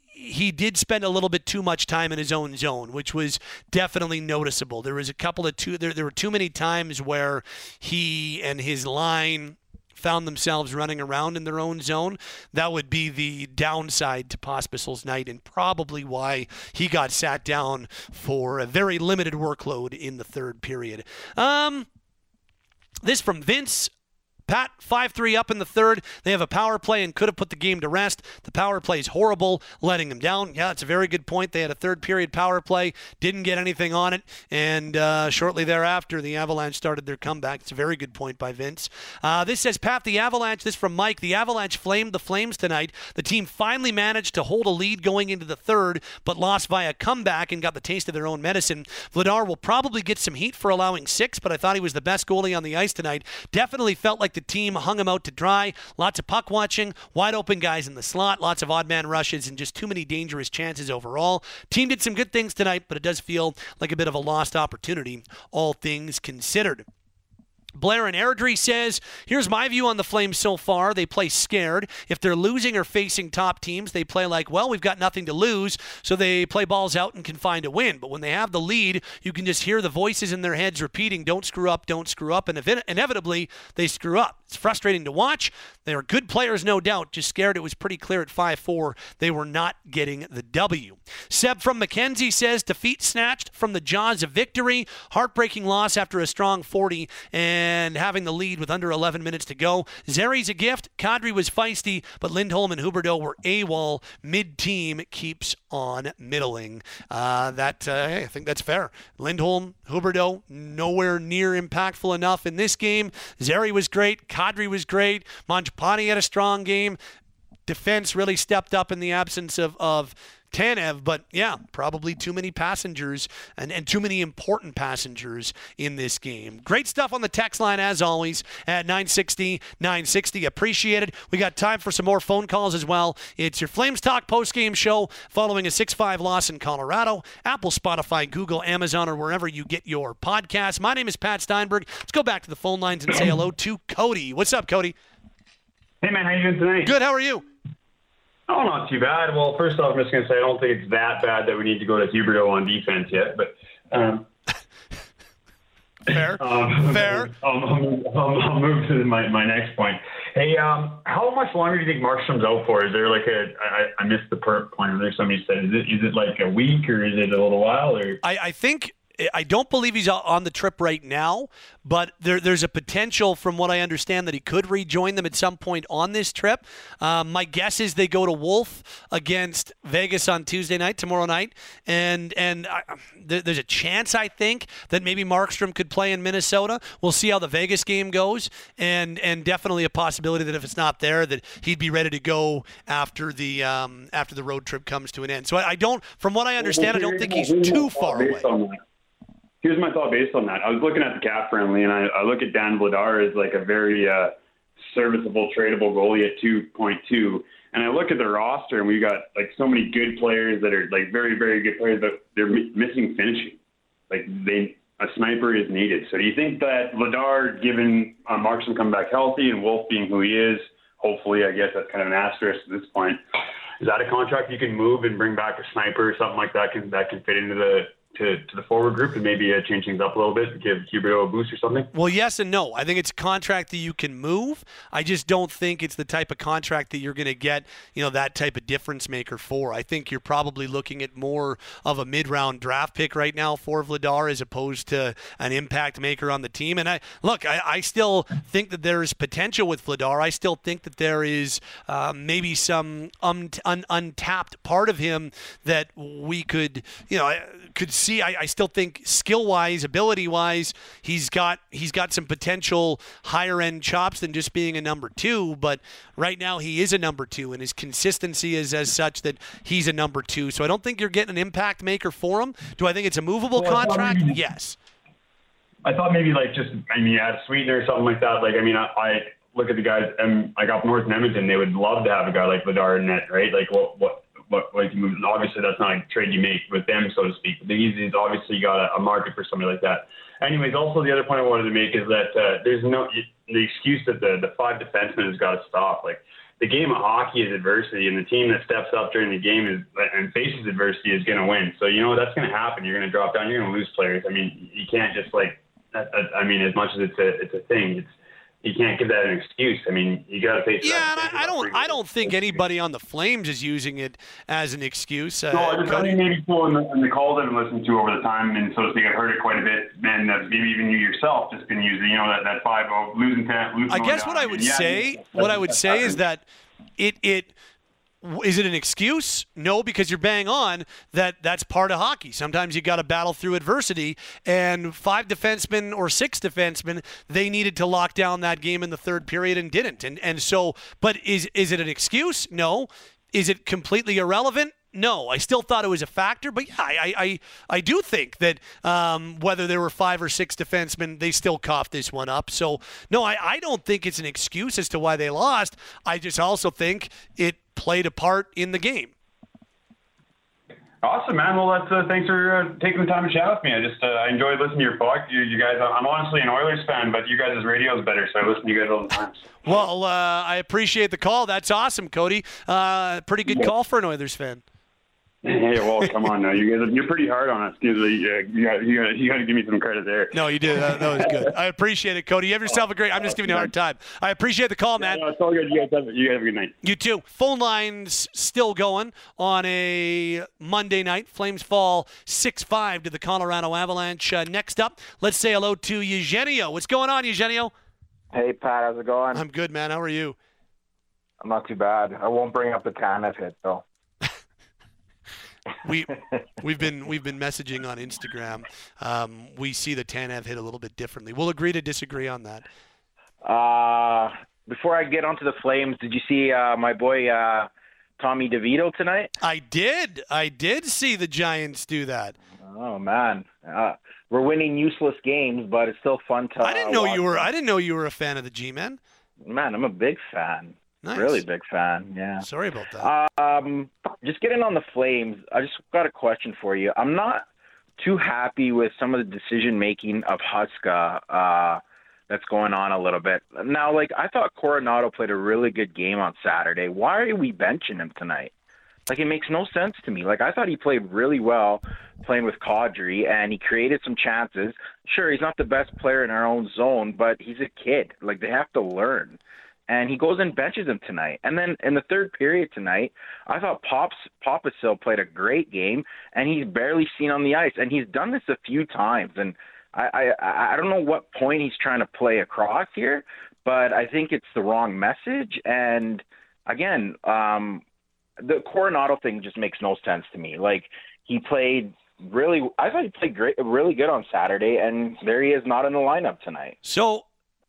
he did spend a little bit too much time in his own zone, which was definitely noticeable. There was a couple of two there, there were too many times where he and his line found themselves running around in their own zone, that would be the downside to Pospisil's night and probably why he got sat down for a very limited workload in the third period. Um, this from Vince. Pat, 5 3 up in the third. They have a power play and could have put the game to rest. The power play is horrible, letting them down. Yeah, that's a very good point. They had a third period power play, didn't get anything on it, and uh, shortly thereafter, the Avalanche started their comeback. It's a very good point by Vince. Uh, this says, Pat, the Avalanche, this from Mike, the Avalanche flamed the Flames tonight. The team finally managed to hold a lead going into the third, but lost via comeback and got the taste of their own medicine. Vladar will probably get some heat for allowing six, but I thought he was the best goalie on the ice tonight. Definitely felt like the team hung him out to dry. Lots of puck watching, wide open guys in the slot, lots of odd man rushes, and just too many dangerous chances overall. Team did some good things tonight, but it does feel like a bit of a lost opportunity, all things considered. Blair and Airdrie says, Here's my view on the Flames so far. They play scared. If they're losing or facing top teams, they play like, well, we've got nothing to lose, so they play balls out and can find a win. But when they have the lead, you can just hear the voices in their heads repeating, don't screw up, don't screw up, and inevitably they screw up. It's frustrating to watch. They are good players, no doubt. Just scared it was pretty clear at 5 4 they were not getting the W. Seb from McKenzie says, defeat snatched from the jaws of victory. Heartbreaking loss after a strong 40 and having the lead with under 11 minutes to go. Zary's a gift. Kadri was feisty, but Lindholm and Huberdeau were AWOL. Mid team keeps on middling. Uh, that uh, hey, I think that's fair. Lindholm, Huberdeau, nowhere near impactful enough in this game. Zary was great. Kadri was great. Mangiapane had a strong game. Defense really stepped up in the absence of, of Tanev. But yeah, probably too many passengers and, and too many important passengers in this game. Great stuff on the text line as always at 960 960. Appreciate it. We got time for some more phone calls as well. It's your Flames Talk post game show following a 6 5 loss in Colorado. Apple, Spotify, Google, Amazon, or wherever you get your podcasts. My name is Pat Steinberg. Let's go back to the phone lines and say hello to Cody. What's up, Cody? Hey, man, how you doing tonight? Good. How are you? Oh, not too bad. Well, first off, I'm just going to say I don't think it's that bad that we need to go to Huberdeau on defense yet, but. Um, Fair. <laughs> Um, <laughs> Fair. I'll, I'll, move, I'll, I'll move to my, my next point. Hey, um, how much longer do you think Markstrom's out for? Is there like a I, I missed the point there. Somebody said, is it is it like a week or is it a little while or? I, I think I don't believe he's on the trip right now, but there, there's a potential, from what I understand, that he could rejoin them at some point on this trip. Um, my guess is they go to Wolf against Vegas on Tuesday night, tomorrow night, and and I, there, there's a chance I think that maybe Markstrom could play in Minnesota. We'll see how the Vegas game goes, and and definitely a possibility that if it's not there, that he'd be ready to go after the um, after the road trip comes to an end. So I, I don't, from what I understand, I don't think he's too far away here's my thought based on that. I was looking at the cap friendly, and I, I look at Dan Vladar as like a very uh, serviceable, tradable goalie at 2.2. And I look at the roster, and we got like so many good players that are like very, very good players, but they're m- missing finishing. Like they, a sniper is needed. So do you think that Vladar, given uh, Markstrom come back healthy and Wolf being who he is, hopefully, I guess that's kind of an asterisk at this point. Is that a contract you can move and bring back a sniper or something like that can that can fit into the to, to the forward group and maybe uh, change things up a little bit, give Huberdeau a boost or something? Well, yes and no. I think it's a contract that you can move. I just don't think it's the type of contract that you're going to get, you know, that type of difference maker for. I think you're probably looking at more of a mid-round draft pick right now for Vladar as opposed to an impact maker on the team. And I look, I, I still think that there is potential with Vladar. I still think that there is um, maybe some un- un- untapped part of him that we could, you know, could see. I, I still think skill wise, ability wise, he's got he's got some potential higher end chops than just being a number two. But right now he is a number two, and his consistency is as such that he's a number two. So I don't think you're getting an impact maker for him. Do I think it's a movable well, contract? Maybe, yes. I thought maybe like just I mean add sweetener or something like that. Like I mean I, I look at the guys and like up north in Edmonton, they would love to have a guy like Vladar in net, right? Like what what what like you move. Obviously, that's not a trade you make with them, so to speak. But the easy is obviously you got a, a market for somebody like that. Anyways, also the other point I wanted to make is that uh, there's no the excuse that the the five defensemen has got to stop. Like the game of hockey is adversity, and the team that steps up during the game is uh, and faces adversity is going to win. So you know that's going to happen. You're going to drop down. You're going to lose players. I mean, you can't just like. Uh, uh, I mean, as much as it's a it's a thing, it's you can't give that an excuse. I mean, you got to face. Yeah, and I, I don't. I don't think anybody on the Flames is using it as an excuse. Uh, no, I just think maybe people in the, in the calls I've listened to over the time, and so to speak, I've heard it quite a bit. And uh, maybe even you yourself just been using, you know, that that five oh losing ten, losing. I guess what I would say, what I would say is that it it is it an excuse? No, because you're bang on that that's part of hockey. Sometimes you got to battle through adversity. And five defensemen or six defensemen, they needed to lock down that game in the third period and didn't. And and so, but is is it an excuse? No. Is it completely irrelevant? No, I still thought it was a factor, but yeah, I I, I do think that um, whether there were five or six defensemen, they still coughed this one up. So no, I, I don't think it's an excuse as to why they lost. I just also think it played a part in the game. Awesome, man. Well, that's, uh, thanks for uh, taking the time to chat with me. I just uh, I enjoyed listening to your talk. You, you, guys, I'm honestly an Oilers fan, but you guys' radio is better, so I listen to you guys all the time. Well, uh, I appreciate the call. That's awesome, Cody. Uh, pretty good call for an Oilers fan. <laughs> Hey, well, come on now. You guys, you're pretty hard on us. You got, you got, you got to give me some credit there. No, you did. That, that was good. <laughs> I appreciate it, Cody. You have yourself a great. I'm just giving you a hard time. I appreciate the call, man. Yeah, no, it's all good. You guys, have, you guys have a good night. You too. Phone lines still going on a Monday night. Flames fall six five to the Colorado Avalanche. Uh, next up, let's say hello to Eugenio. What's going on, Eugenio? Hey, Pat. How's it going? I'm good, man. How are you? I'm not too bad. I won't bring up the Tanev hit though we <laughs> we've been we've been messaging on Instagram. Um, we see the Tanev hit a little bit differently. We'll agree to disagree on that. Uh, before I get onto the Flames, did you see uh, my boy uh, Tommy DeVito tonight? I did. I did see the Giants do that. Oh man, uh, we're winning useless games, but it's still fun to. I didn't know uh, you were. watch. I didn't know you were a fan of the G-men. Man, I'm a big fan. Nice. Really big fan. Yeah. Sorry about that. Um, just getting on the Flames. I just got a question for you. I'm not too happy with some of the decision making of Huska uh, that's going on a little bit now. Like I thought Coronato played a really good game on Saturday. Why are we benching him tonight? Like it makes no sense to me. Like I thought he played really well playing with Kadri and he created some chances. Sure, he's not the best player in our own zone, but he's a kid. Like they have to learn. And he goes and benches him tonight. And then in the third period tonight, I thought Pops Popasil played a great game and he's barely seen on the ice. And he's done this a few times and I, I I don't know what point he's trying to play across here, but I think it's the wrong message. And again, um, the Coronato thing just makes no sense to me. Like he played really, I thought he played great, really good on Saturday, and there he is, not in the lineup tonight. So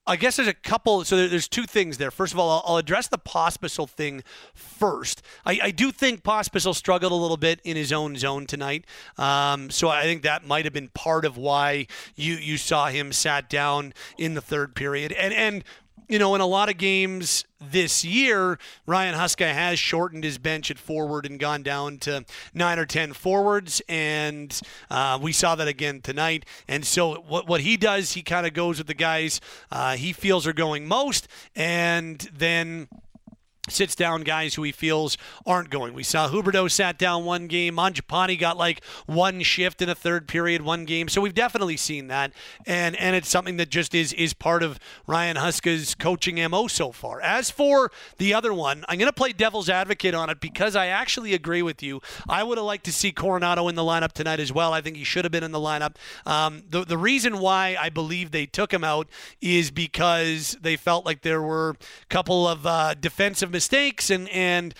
I guess there's a couple. So there's two things there. First of all, I'll, address the Pospisil thing first. I, I do think Pospisil struggled a little bit in his own zone tonight. Um, so I think that might have been part of why you you saw him sat down in the third period. And and you know, in a lot of games this year, Ryan Huska has shortened his bench at forward and gone down to nine or ten forwards, and uh, we saw that again tonight. And so, what what he does, he kind of goes with the guys uh, he feels are going most, and then sits down guys who he feels aren't going. We saw Huberdeau sat down one game. Mangiapane got like one shift in a third period, one game. So we've definitely seen that, and and it's something that just is is part of Ryan Huska's coaching mo so far. As for the other one, I'm going to play devil's advocate on it because I actually agree with you. I would have liked to see Coronato in the lineup tonight as well. I think he should have been in the lineup. Um, the the reason why I believe they took him out is because they felt like there were a couple of uh, defensive mistakes and and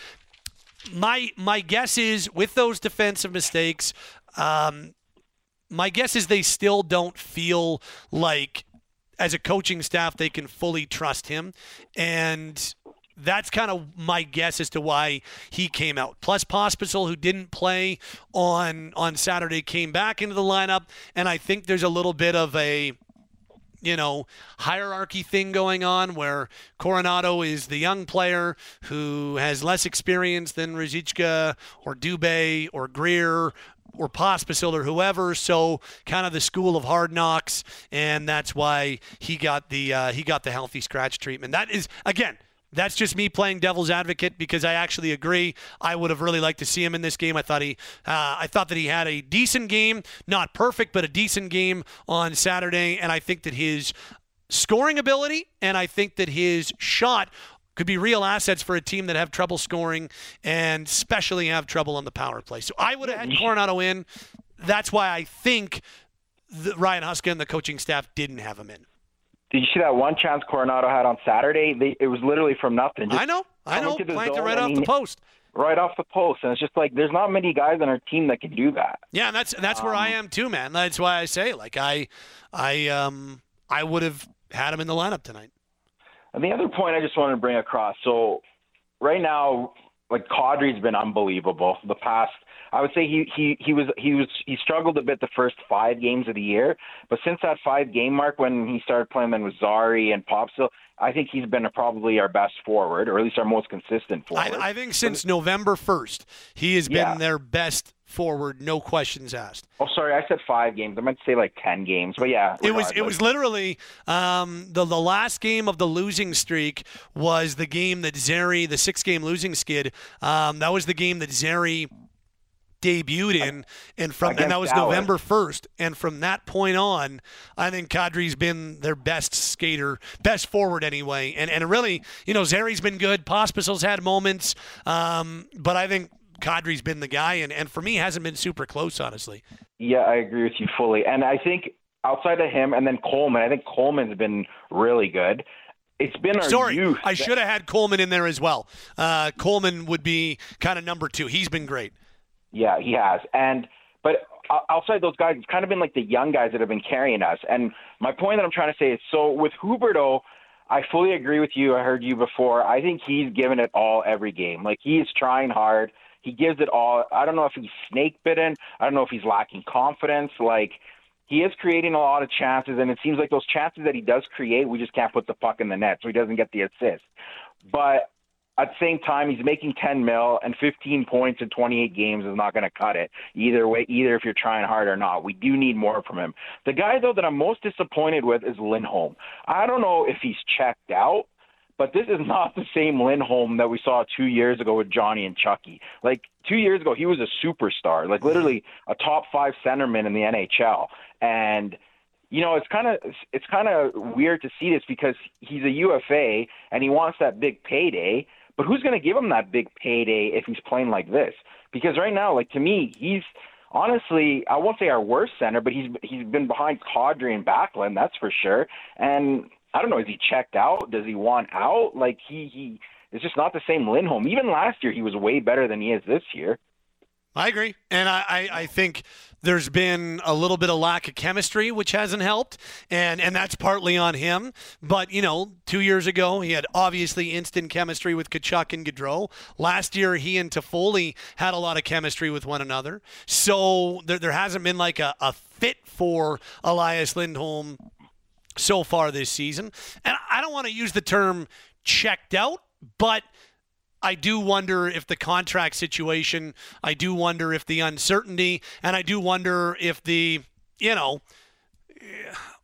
my my guess is with those defensive mistakes um, my guess is they still don't feel like as a coaching staff they can fully trust him and that's kind of my guess as to why he came out. Plus, Pospisil, who didn't play on on Saturday, came back into the lineup, and I think there's a little bit of a you know, hierarchy thing going on where Coronato is the young player who has less experience than Ruzicka or Dubé or Greer or Pospisil or whoever. So kind of the school of hard knocks, and that's why he got the uh, he got the healthy scratch treatment. That is again. That's just me playing devil's advocate because I actually agree. I would have really liked to see him in this game. I thought he, uh, I thought that he had a decent game, not perfect, but a decent game on Saturday, and I think that his scoring ability and I think that his shot could be real assets for a team that have trouble scoring and especially have trouble on the power play. So I would have had Coronato in. That's why I think the, Ryan Huska and the coaching staff didn't have him in. Did you see that one chance Coronato had on Saturday? They, it was literally from nothing. Just I know, I know. Planked it right off he- the post. Right off the post, and it's just like there's not many guys on our team that can do that. Yeah, and that's that's where I am too, man. That's why I say like I I um I would have had him in the lineup tonight. And the other point I just wanted to bring across. So right now, like Kadri's been unbelievable. The past, I would say he he he was he was he struggled a bit the first five games of the year, but since that five game mark when he started playing then with Zary and Popsill, I think he's been probably our best forward, or at least our most consistent forward. I, I think since November first, he has been Yeah. their best forward, no questions asked. oh, sorry, I said five games. I meant to say like ten games, but yeah, It was it was literally um, the the last game of the losing streak was the game that Zary, the six game losing skid. Um, that was the game that Zary debuted in, and from and that was Dallas. November first. And from that point on, I think Kadri's been their best skater, best forward anyway. And and really, you know, Zary's been good. Pospisil's had moments, um, but I think Kadri's been the guy, and and for me, hasn't been super close, honestly. Yeah, I agree with you fully. And I think outside of him and then Coleman, I think Coleman's been really good. It's been our Sorry, youth. I should have had Coleman in there as well. Uh, Coleman would be kind of number two. He's been great. Yeah, he has. And but outside those guys, it's kind of been like the young guys that have been carrying us. And my point that I'm trying to say is, so with Huberdeau, I fully agree with you. I heard you before. I think he's given it all every game. Like he's trying hard. He gives it all. I don't know if he's snake bitten. I don't know if he's lacking confidence. Like he is creating a lot of chances, and it seems like those chances that he does create, we just can't put the puck in the net, so he doesn't get the assist. But at the same time, he's making 10 mil, and 15 points in 28 games is not going to cut it either way. Either if you're trying hard or not, we do need more from him. The guy though that I'm most disappointed with is Lindholm. I don't know if he's checked out. But this is <laughs> not the same Lindholm that we saw two years ago with Johnny and Chucky. Like two years ago, he was a superstar, like mm-hmm. literally a top five centerman in the NHL. And you know, it's kind of it's kind of weird to see this because he's a UFA and he wants that big payday. But who's going to give him that big payday if he's playing like this? Because right now, like to me, he's honestly I won't say our worst center, but he's he's been behind Kadri and Backlund, that's for sure. And I don't know, is he checked out? Does he want out? Like he he it's just not the same Lindholm. Even last year, he was way better than he is this year. I agree, and I, I, I, think there's been a little bit of lack of chemistry, which hasn't helped, and and that's partly on him. But you know, two years ago he had obviously instant chemistry with Tkachuk and Gaudreau. Last year he and Toffoli had a lot of chemistry with one another. So there, there hasn't been like a, a fit for Elias Lindholm so far this season. And I don't want to use the term checked out, but I do wonder if the contract situation, I do wonder if the uncertainty, and I do wonder if the, you know,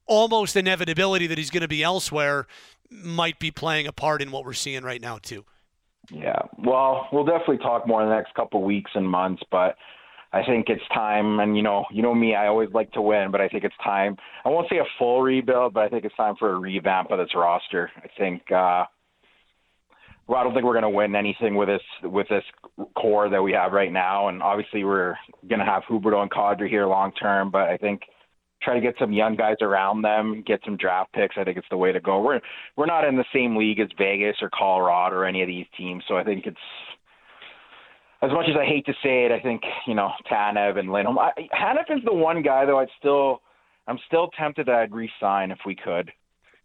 almost inevitability that he's going to be elsewhere might be playing a part in what we're seeing right now, too. Yeah. Well, we'll definitely talk more in the next couple weeks and months, but I think it's time. And you know, you know me, I always like to win, but I think it's time. I won't say a full rebuild, but I think it's time for a revamp of this roster. I think. uh well, I don't think we're going to win anything with this with this core that we have right now, and obviously we're going to have Huberdeau and Kadri here long term. But I think try to get some young guys around them, get some draft picks. I think it's the way to go. We're we're not in the same league as Vegas or Colorado or any of these teams, so I think it's as much as I hate to say it, I think you know Tanev and Lindholm. I, Hanifin's the one guy though. I'd still, I'm still tempted that I'd re-sign if we could.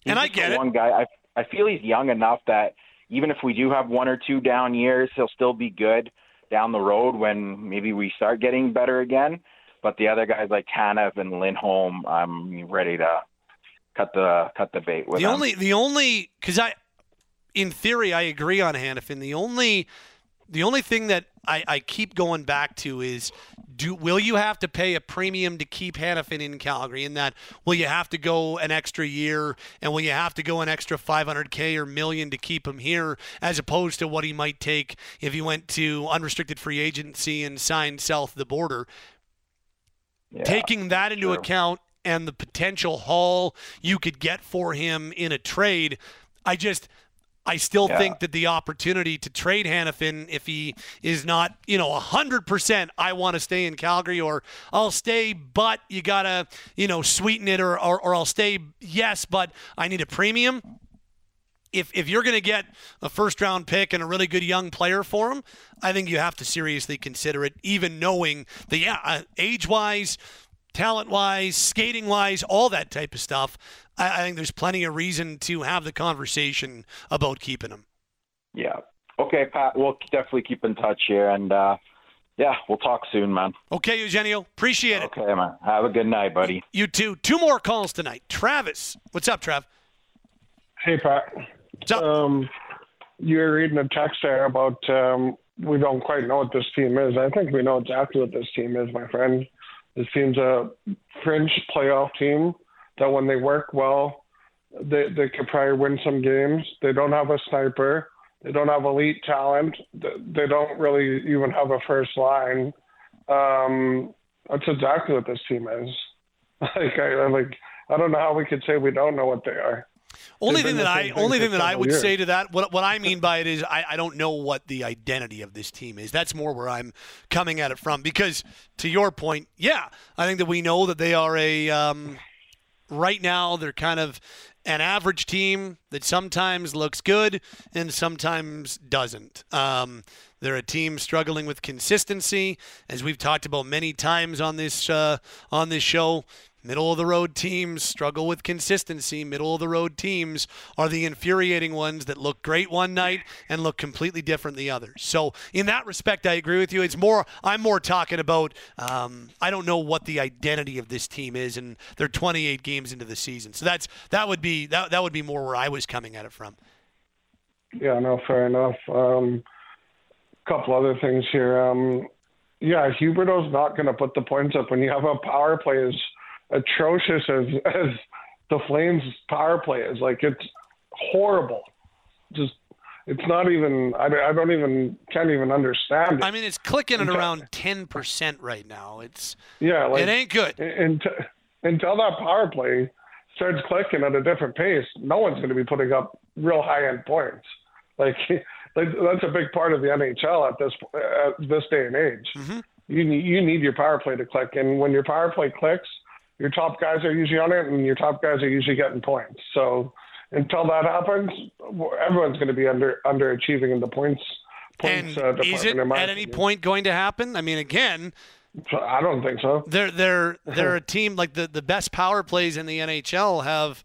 He's and I get it. One guy. I I feel he's young enough that even if we do have one or two down years, he'll still be good down the road when maybe we start getting better again. But the other guys like Tanev and Lindholm, I'm ready to cut the cut the bait with. The them. only the only because I, in theory, I agree on Hanifin. The only the only thing that I, I keep going back to is do will you have to pay a premium to keep Hanifin in Calgary? And that will you have to go an extra year and will you have to go an extra 500k or million to keep him here as opposed to what he might take if he went to unrestricted free agency and signed south the border? Yeah, Taking that into true. account and the potential haul you could get for him in a trade, I just I still Yeah. think that the opportunity to trade Hanifin, if he is not, you know, 100%, I want to stay in Calgary or I'll stay, but you got to, you know, sweeten it or, or, or I'll stay, yes, but I need a premium. If, if you're going to get a first round pick and a really good young player for him, I think you have to seriously consider it, even knowing that, yeah, uh, age wise, talent wise, skating wise, all that type of stuff. I, I think there's plenty of reason to have the conversation about keeping him. Yeah. Okay, Pat. We'll definitely keep in touch here, and uh, yeah, we'll talk soon, man. Okay, Eugenio. Appreciate it. Okay, man. Have a good night, buddy. You too. Two more calls tonight. Travis, what's up, Trav? Hey, Pat. What's Um, you were reading a text there about um, we don't quite know what this team is. I think we know exactly what this team is, my friend. This seems a fringe playoff team that when they work well, they, they could probably win some games. They don't have a sniper. They don't have elite talent. They don't really even have a first line. Um, that's exactly what this team is. <laughs> Like I I- like I don't know how we could say we don't know what they are. Only thing that I only thing that I would years. say to that what what I mean by it is I, I don't know what the identity of this team is. That's more where I'm coming at it from because to your point, yeah, I think that we know that they are a um, right now they're kind of an average team that sometimes looks good and sometimes doesn't. Um, they're a team struggling with consistency, as we've talked about many times on this uh, on this show. Middle of the road teams struggle with consistency. Middle of the road teams are the infuriating ones that look great one night and look completely different the others. So in that respect, I agree with you. It's more I'm more talking about um, I don't know what the identity of this team is, and they're 28 games into the season. So that's that would be that that would be more where I was coming at it from. Yeah, no, fair enough. Um, couple other things here. Um, yeah, Huberdeau's not going to put the points up when you have a power play as atrocious as as the Flames power play is. Like it's horrible. Just it's not even. I, I don't even can't even understand it. I mean, it's clicking at around 10% right now. It's yeah, like, it ain't good. Until, until that power play starts clicking at a different pace, no one's going to be putting up real high end points. Like, <laughs> like that's a big part of the NHL at this at this day and age. Mm-hmm. You need you need your power play to click, and when your power play clicks, your top guys are usually on it, and your top guys are usually getting points. So until that happens, everyone's going to be under underachieving in the points. points and uh, is it at my any point going to happen? I mean, again, I don't think so. they're they're they're <laughs> a team like the the best power plays in the NHL have,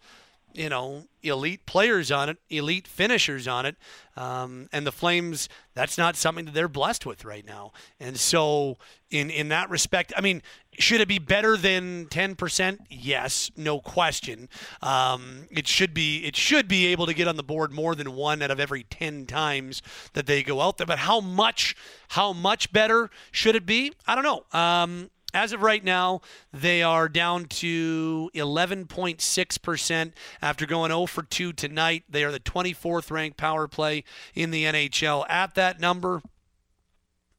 you know, elite players on it, elite finishers on it, um, and the Flames. That's not something that they're blessed with right now. And so, in in that respect, I mean, should it be better than ten percent? Yes, no question. Um, it should be. It should be able to get on the board more than one out of every ten times that they go out there. But how much? How much better should it be? I don't know. Um, as of right now, they are down to 11.6% after going 0 for 2 tonight. They are the 24th ranked power play in the NHL. At that number,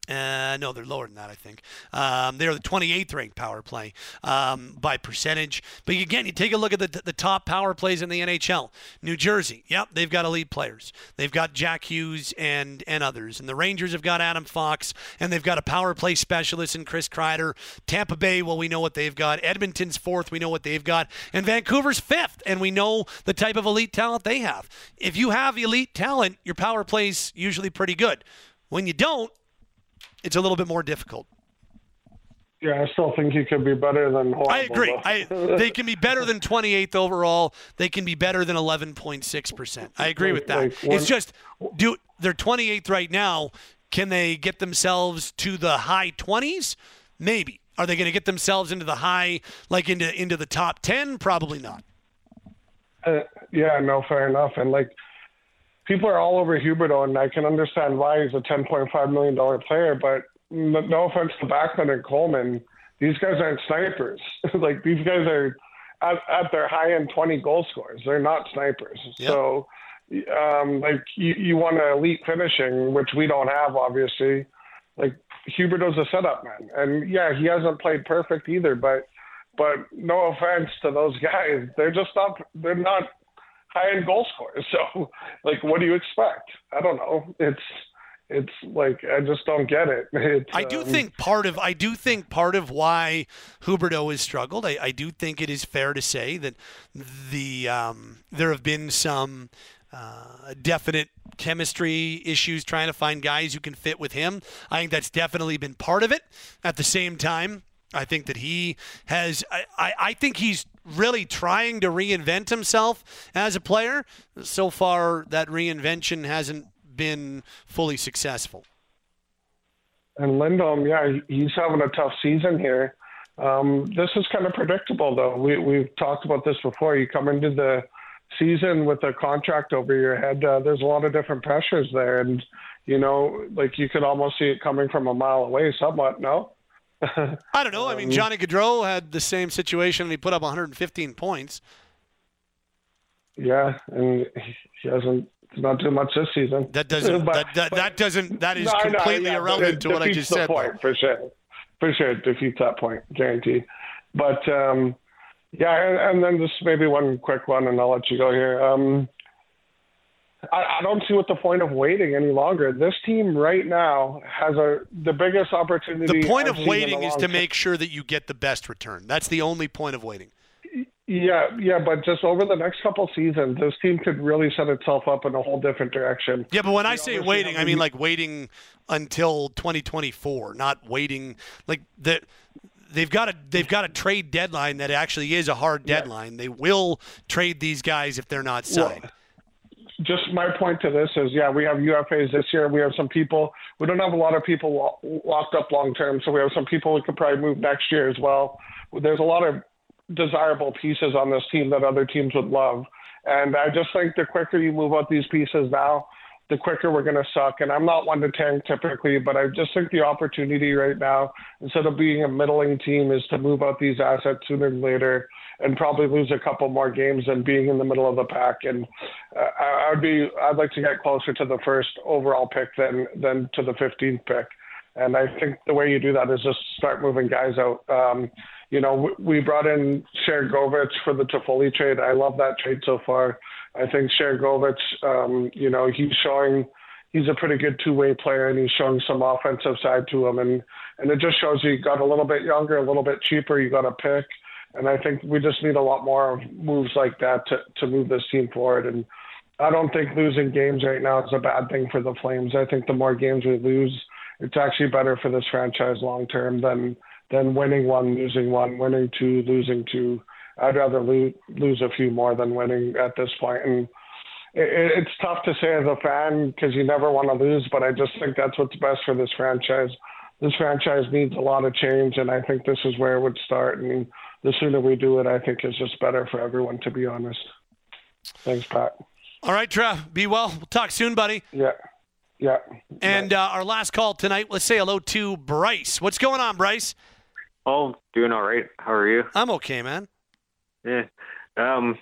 uh, no, they're lower than that, I think. Um, they're the 28th ranked power play um, by percentage. But again, you take a look at the, the top power plays in the NHL. New Jersey, yep, they've got elite players. They've got Jack Hughes and, and others. And the Rangers have got Adam Fox, and they've got a power play specialist in Chris Kreider. Tampa Bay, well, we know what they've got. Edmonton's fourth, we know what they've got. And Vancouver's fifth, and we know the type of elite talent they have. If you have elite talent, your power play's usually pretty good. When you don't, it's a little bit more difficult. Yeah, I still think he could be better than. Horrible, I agree. I, they can be better than 28th overall. They can be better than 11.6%. I agree with that. Like, when- it's just do they're 28th right now. Can they get themselves to the high 20s? Maybe. Are they going to get themselves into the high like into into the top 10? Probably not. Uh, yeah, no, fair enough. And like, people are all over Huberdeau, and I can understand why he's a ten point five million dollar player. But no, offense to Bachman and Coleman, these guys aren't snipers. <laughs> like these guys are at, at their high end twenty goal scorers. They're not snipers. So, um, like you, you want an elite finishing, which we don't have, obviously. Like Huberdeau's a setup man, and yeah, he hasn't played perfect either, but. But no offense to those <laughs> guys, they're just not. They're not high end goal scorers. <laughs> So, like, what do you expect? I don't know. It's it's like I just don't get it. <laughs> It's, I do um, think part of I do think part of why Huberdeau has struggled. I, I do think it is fair to say that the um, there have been some uh, definite chemistry issues trying to find guys who can fit with him. I think that's definitely been part of it. At the same time, I think that he has. I, I, I think he's really trying to reinvent himself as a player. So far, that reinvention hasn't been fully successful. And Lindholm, yeah, he's having a tough season here. Um, this is kind of predictable, though. We we've talked about this before. You come into the season with a contract over your head. Uh, there's a lot of different pressures there, and you know, like you could almost see it coming from a mile away, somewhat. No. I don't know. I mean, Um, Johnny Gaudreau had the same situation and he put up 115 points. Yeah, and he hasn't not too much this season. That doesn't. <laughs> But- that, that, that doesn't. That is No, completely yeah, irrelevant to what I just the said. Point, for sure, for sure, it defeats that point, guaranteed. But um, yeah, and, and then just maybe one quick one, and I'll let you go here. Um, I, I don't see what the point of waiting any longer. This team right now has a the biggest opportunity. The point I've of seen in a waiting is to time. make sure that you get the best return. That's the only point of waiting. Yeah, yeah, but just over the next couple seasons, this team could really set itself up in a whole different direction. Yeah, but when I say waiting, I mean like waiting until 2024, not waiting like the they've got a they've got a trade deadline that actually is a hard deadline. They will trade these guys if they're not signed. Just my point to this is, yeah, we have UFAs this year. We have some people. We don't have a lot of people lo- locked up long term, so we have some people who could probably move next year as well. There's a lot of desirable pieces on this team that other teams would love, and I just think the quicker you move out these pieces now, the quicker we're going to suck. And I'm not one to tank typically, but I just think the opportunity right now, instead of being a middling team, is to move out these assets sooner than later and probably lose a couple more games than being in the middle of the pack. And uh, I would be, I'd like to get closer to the first overall pick than than to the 15th pick. And I think the way you do that is just start moving guys out. Um, you know, we brought in Sharangovich for the Toffoli trade. I love that trade so far. I think Sharangovich, um, you know, he's showing he's a pretty good two-way player, and he's showing some offensive side to him, and and it just shows you got a little bit younger, a little bit cheaper. You got a pick, and I think we just need a lot more moves like that to to move this team forward. And I don't think losing games right now is a bad thing for the Flames. I think the more games we lose, it's actually better for this franchise long term than than winning one, losing one, winning two, losing two. I'd rather lose, lose a few more than winning at this point. And it, it's tough to say as a fan because you never want to lose, but I just think that's what's best for this franchise. This franchise needs a lot of change, and I think this is where it would start. And the sooner we do it, I think is just better for everyone, to be honest. Thanks, Pat. All right, Trev. Be well. We'll talk soon, buddy. Yeah. Yeah. And uh, our last call tonight, let's say hello to Bryce. What's going on, Bryce? Oh, doing all right. How are you? I'm okay, man. Yeah. Um,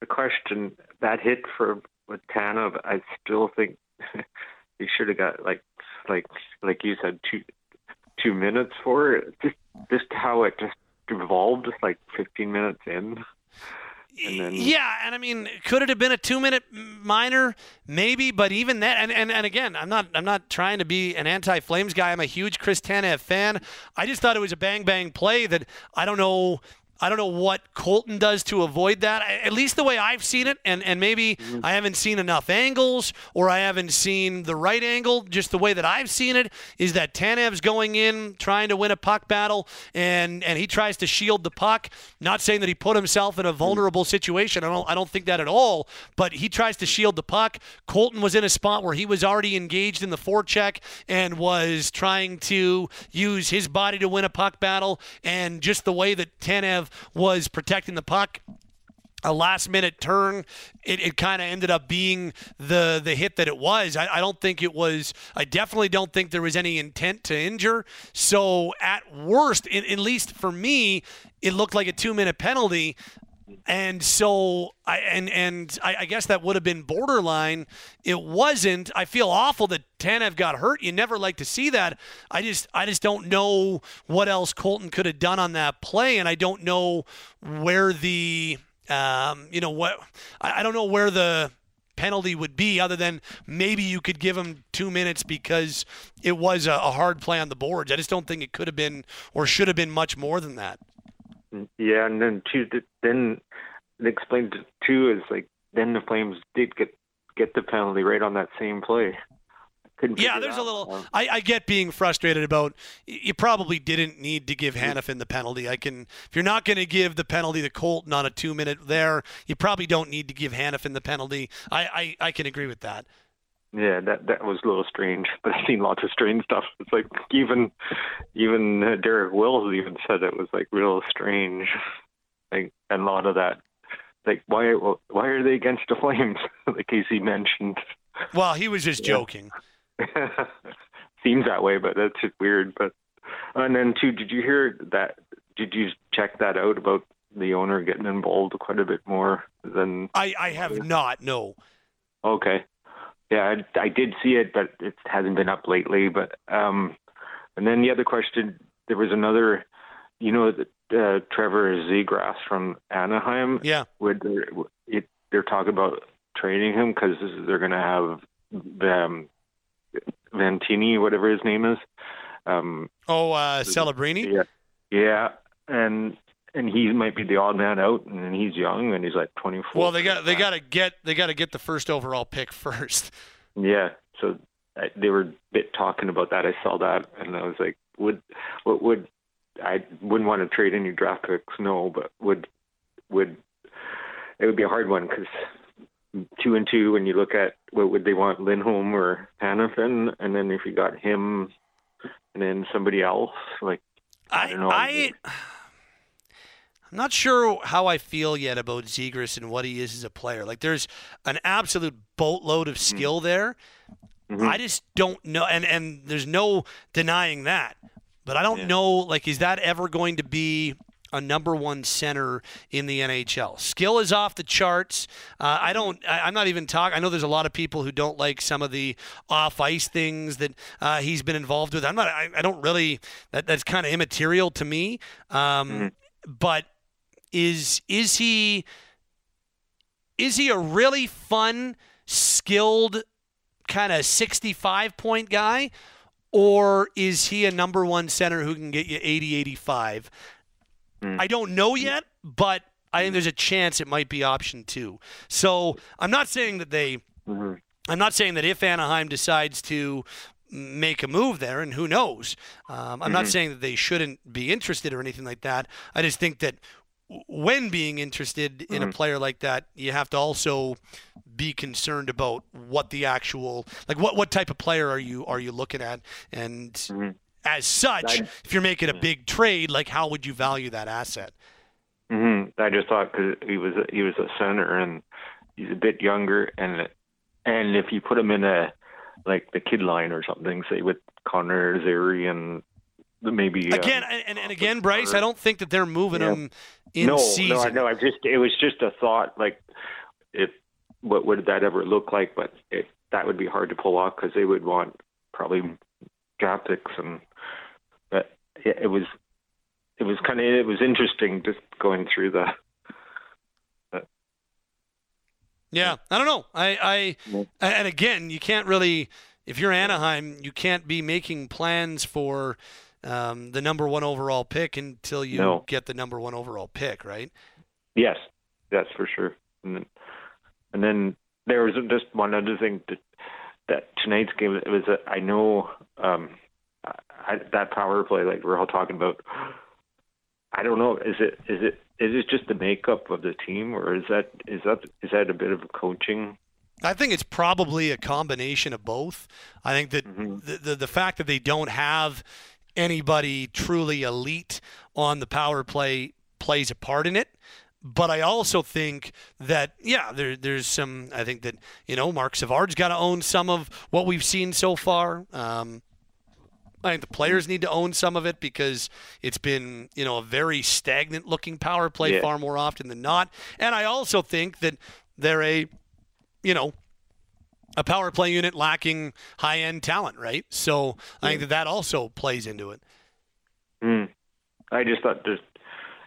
the question that hit for with Tanev, I still think <laughs> he should have got like like like you said two two minutes for it. Just just how it just evolved, just like 15 minutes in. And then, Yeah, and I mean, could it have been a two-minute minor? Maybe, but even that, and, and, and again, I'm not I'm not trying to be an anti-Flames guy. I'm a huge Chris Tanev fan. I just thought it was a bang bang play that I don't know. I don't know what Colton does to avoid that. At least the way I've seen it, and, and maybe mm-hmm. I haven't seen enough angles or I haven't seen the right angle. Just the way that I've seen it is that Tanev's going in trying to win a puck battle, and and he tries to shield the puck. Not saying that he put himself in a mm-hmm. vulnerable situation. I don't I don't think that at all. But he tries to shield the puck. Colton was in a spot where he was already engaged in the forecheck and was trying to use his body to win a puck battle, and just the way that Tanev was protecting the puck. A last minute turn it, it kind of ended up being the the hit that it was. I, I don't think it was i definitely don't think there was any intent to injure. So at worst in, at least for me it looked like a two minute penalty and so I and and I, I guess that would have been borderline. It wasn't. I feel awful that Tanev got hurt. You never like to see that. I just I just don't know what else Colton could have done on that play, and I don't know where the um you know what I, I don't know where the penalty would be other than maybe you could give him two minutes because it was a, a hard play on the boards. I just don't think it could have been or should have been much more than that. Yeah, and then two, then it explained too is like then the Flames did get get the penalty right on that same play. Yeah, there's a little. Um, I, I get being frustrated about. You probably didn't need to give Hanifin the penalty. I can. If you're not going to give the penalty to Colton on a two minute there, you probably don't need to give Hanifin the penalty. I, I, I can agree with that. Yeah, that that was a little strange, <laughs> but I've seen lots of strange stuff. It's like even even Derek Wills even said it was like real strange, like and a lot of that. Like why why are they against the Flames? <laughs> like Casey mentioned, Well, he was just joking. <laughs> seems that way, but that's just weird. But and then too, did you hear that? Did you check that out about the owner getting involved quite a bit more than? I, I have not. No. Okay. Yeah, I, I did see it, but it hasn't been up lately. But um, and then the other question, there was another, you know, uh, Trevor Zegras from Anaheim. Yeah. Would they're, it, they're talking about trading him because they're going to have um, Vantini, whatever his name is. Um, Oh, uh, Celebrini. yeah, yeah, and and he might be the odd man out, and he's young, and he's like 24. Well, they got they got to get they got to get the first overall pick <laughs> first. Yeah, so I, they were a bit talking about that. I saw that, and I was like, would what would I wouldn't want to trade any draft picks, no, but would would it would be a hard one because two and two when you look at what would they want Lindholm or Hanifin, and then if you got him and then somebody else like I, don't know. I I'm not sure how I feel yet about Zegras and what he is as a player. Like there's an absolute boatload of skill there. Mm-hmm. I just don't know and and there's no denying that. But I don't know like is that ever going to be a number one center in the NHL. Skill is off the charts. Uh, I don't. I, am not even talking. I know there's a lot of people who don't like some of the off ice things that uh, he's been involved with. I'm not. I, I don't really. That, that's kind of immaterial to me. Um, But is is he is he a really fun, skilled, kind of 65 point guy? Or is he a number one center who can get you 80, 85? I don't know yet, but I think there's a chance it might be option two. So I'm not saying that they. I'm not saying that if Anaheim decides to make a move there, and who knows, um, I'm not Mhm. saying that they shouldn't be interested or anything like that. I just think that when being interested in a Mhm. player like that, you have to also be concerned about what the actual like what what type of player are you are you looking at? And as such I- if you're making a big trade like how would you value that asset? Hmm I just thought because he was he was a center and he's a bit younger, and and if you put him in a like the kid line or something, say with Connor Zary and maybe again and, and, and again bryce i don't think that they're moving Yeah. him in no, season no, I know. I just it was just a thought. Like, if what would that ever look like? But it, that would be hard to pull off because they would want probably draft picks and. But it, it was, it was kind of it was interesting just going through the. Yeah, I don't know. I, I, and again, you can't really, if you're Anaheim, you can't be making plans for um, the number one overall pick until you No. get the number one overall pick, right? Yes, that's for sure. And then, and then there was just one other thing that, that tonight's game. It was a, I know um, I, that power play like we're all talking about. I don't know. Is it is it is it just the makeup of the team, or is that is that is that a bit of coaching? I think it's probably a combination of both. I think that Mm-hmm. the, the the fact that they don't have anybody truly elite on the power play plays a part in it. But I also think that yeah, there there's some. I think that you know Marc Savard's got to own some of what we've seen so far. Um, I think the players need to own some of it because it's been, you know, a very stagnant looking power play Yeah. far more often than not. And I also think that they're a, you know, a power play unit lacking high end talent, right? So I think that that also plays into it. Mm. I just thought there's,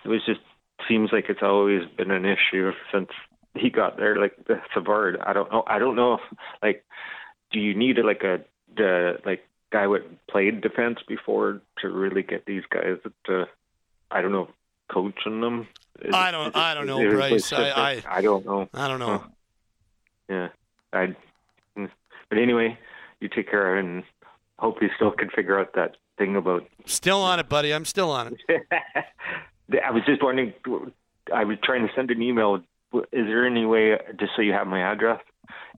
it was just seems like it's always been an issue since he got there. Like the Savard, I don't know. I don't know if like, do you need like a the like guy what played defense before to really get these guys to, I don't know, coaching them. Is I don't- is I don't know, Bryce. I- specific? I don't know. I don't know. Yeah, I. But anyway, you take care and hope you still can figure out that thing about Still on it, buddy. I'm still on it. <laughs> I was just wondering. I was trying to send an email. Is there any way, just so you have my address,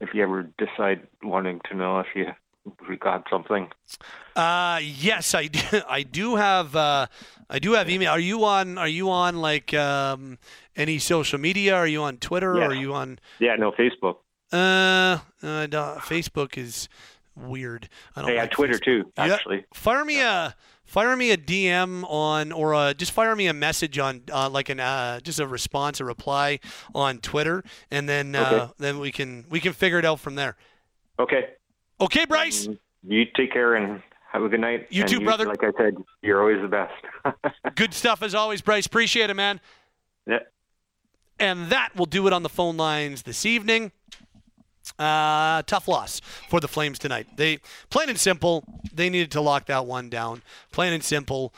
if you ever decide wanting to know if you we got something? Uh, yes, I do. <laughs> I do have. Uh, I do have email. Are you on? Are you on like um, any social media? Are you on Twitter? Yeah. Or are you on? Yeah, no, Facebook. Uh, uh Facebook is weird. I don't Hey, I like Twitter Facebook. too, Yeah. actually. Fire me a fire me a DM on or a, just fire me a message on uh, like an uh, just a response, a reply on Twitter, and then uh, Okay. then we can we can figure it out from there. Okay. Okay, Bryce. You take care and have a good night. You And too, brother. Like I said, you're always the best. <laughs> Good stuff as always, Bryce. Appreciate it, man. yeah. And that will do it on the phone lines this evening. Uh, tough loss for the Flames tonight. They plain and simple, they needed to lock that one down. Plain and simple.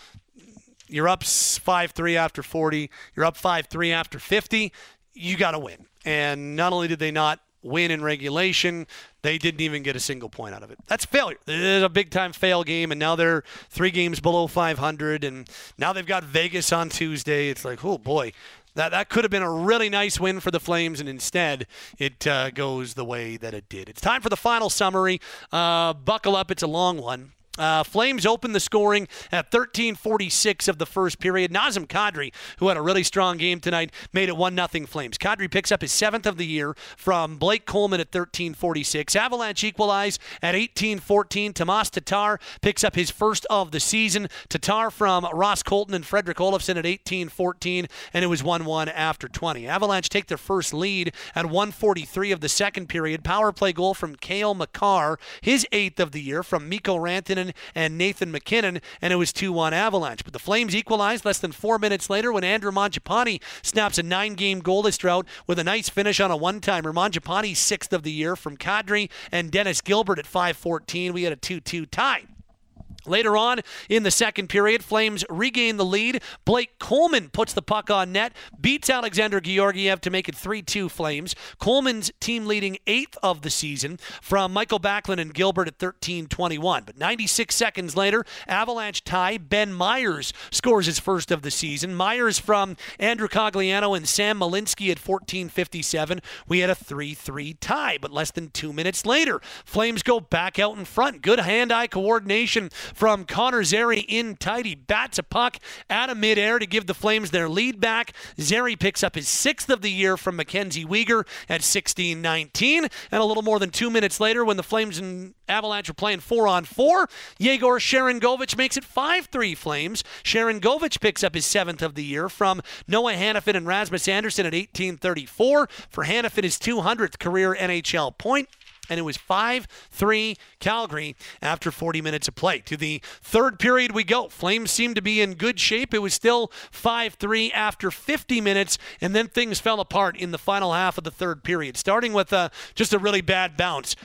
You're up five three after 40. You're up five three after 50. You got to win. And not only did they not win in regulation. They didn't even get a single point out of it. That's failure. It is a big time fail game, and now they're three games below 500, and now they've got Vegas on Tuesday. It's like, oh boy, that, that could have been a really nice win for the Flames, and instead it uh, goes the way that it did. It's time for the final summary. Uh, buckle up, it's a long one. Uh, Flames opened the scoring at 13:46 of the first period. Nazem Kadri, who had a really strong game tonight, made it one 0 Flames. Kadri picks up his seventh of the year from Blake Coleman at 13:46. Avalanche equalize at 18:14. Tomas Tatar picks up his first of the season. Tatar from Ross Colton and Fredrik Olofsson at 18:14, and it was 1-1 after 20. Avalanche take their first lead at 1:43 of the second period. Power play goal from Cale Makar, his eighth of the year from Mikko Rantanen and Nathan MacKinnon, and it was 2 1 Avalanche. But the Flames equalized less than four minutes later when Andrew Mangiapane snaps a nine game goalless drought with a nice finish on a one timer. Mangiapane's sixth of the year from Kadri and Dennis Gilbert at 5 14. We had a 2 2 tie. Later on in the second period, Flames regain the lead. Blake Coleman puts the puck on net, beats Alexander Georgiev to make it 3 2 Flames. Coleman's team leading eighth of the season from Michael Backlund and Gilbert at 13 21. But 96 seconds later, Avalanche tie. Ben Meyers scores his first of the season. Meyers from Andrew Cogliano and Sam Malinski at 14 57. We had a 3 3 tie, but less than two minutes later, Flames go back out in front. Good hand eye coordination from Connor Zary in tight. He bats a puck out of midair to give the Flames their lead back. Zary picks up his sixth of the year from Mackenzie Weegar at 16 19. And a little more than two minutes later, when the Flames and Avalanche are playing four on four, Yegor Sharangovich makes it 5 3 Flames. Sharangovich picks up his seventh of the year from Noah Hanifin and Rasmus Andersson at 1834 for Hanifin his 200th career NHL point and it was 5 3 Calgary after 40 minutes of play. To the third period we go. Flames seemed to be in good shape. It was still 5 3 after 50 minutes, and then things fell apart in the final half of the third period, starting with uh, just a really bad bounce.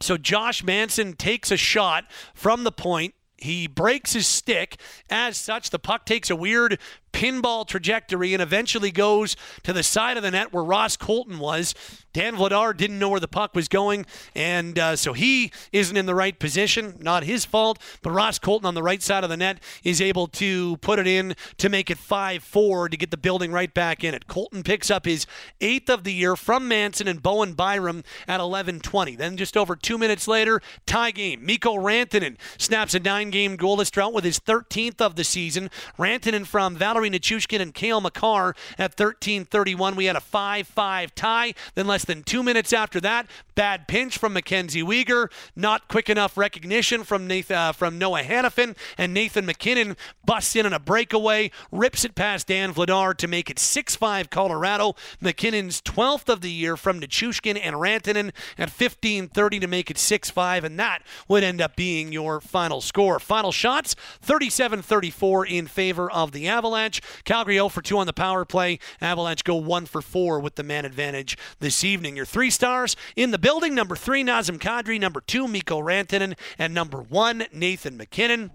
So Josh Manson takes a shot from the point. He breaks his stick. As such, the puck takes a weird pinball trajectory and eventually goes to the side of the net where Ross Colton was. Dan Vladar didn't know where the puck was going, and uh, so he isn't in the right position. Not his fault, but Ross Colton on the right side of the net is able to put it in to make it 5 4 to get the building right back in it. Colton picks up his eighth of the year from Manson and Bowen Byram at 11 20. Then just over two minutes later, tie game. Mikko Rantanen snaps a nine game goalless drought with his 13th of the season. Rantanen from Valeri Nichushkin and Cale Makar at 13 31. We had a 5 5 tie. Then less than two minutes after that, bad pinch from Mackenzie Weegar, not quick enough recognition from Nathan, uh, from Noah Hanifin, and Nathan MacKinnon busts in on a breakaway, rips it past Dan Vladar to make it 6-5 Colorado. MacKinnon's 12th of the year from Nichushkin and Rantanen at 15-30 to make it 6-5, and that would end up being your final score. Final shots, 37-34 in favor of the Avalanche. Calgary 0 for 2 on the power play. Avalanche go 1 for 4 with the man advantage this evening. Your three stars in the building number three, Nazem Kadri, number two, Mikko Rantanen, and number one, Nathan MacKinnon.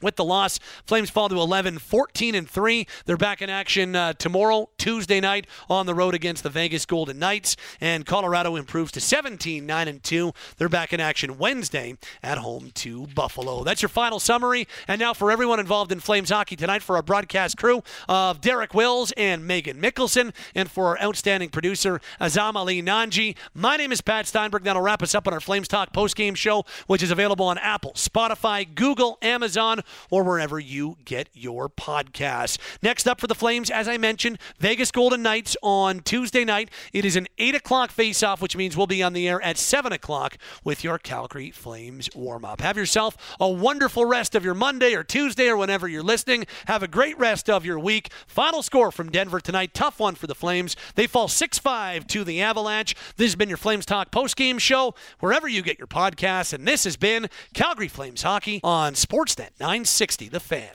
With the loss, Flames fall to 11, 14 and 3. They're back in action uh, tomorrow, Tuesday night, on the road against the Vegas Golden Knights. And Colorado improves to 17, 9 and 2. They're back in action Wednesday at home to Buffalo. That's your final summary. And now for everyone involved in Flames hockey tonight, for our broadcast crew of Derek Wills and Meaghan Mikkelson, and for our outstanding producer, Azam Ali Nanji. My name is Pat Steinberg. That'll wrap us up on our Flames Talk postgame show, which is available on Apple, Spotify, Google, Amazon or wherever you get your podcasts. Next up for the Flames, as I mentioned, Vegas Golden Knights on Tuesday night. It is an 8 o'clock face-off, which means we'll be on the air at 7 o'clock with your Calgary Flames warm-up. Have yourself a wonderful rest of your Monday or Tuesday or whenever you're listening. Have a great rest of your week. Final score from Denver tonight. Tough one for the Flames. They fall 6-5 to the Avalanche. This has been your Flames Talk post-game show, wherever you get your podcasts. And this has been Calgary Flames Hockey on Sportsnet 960 The Fan.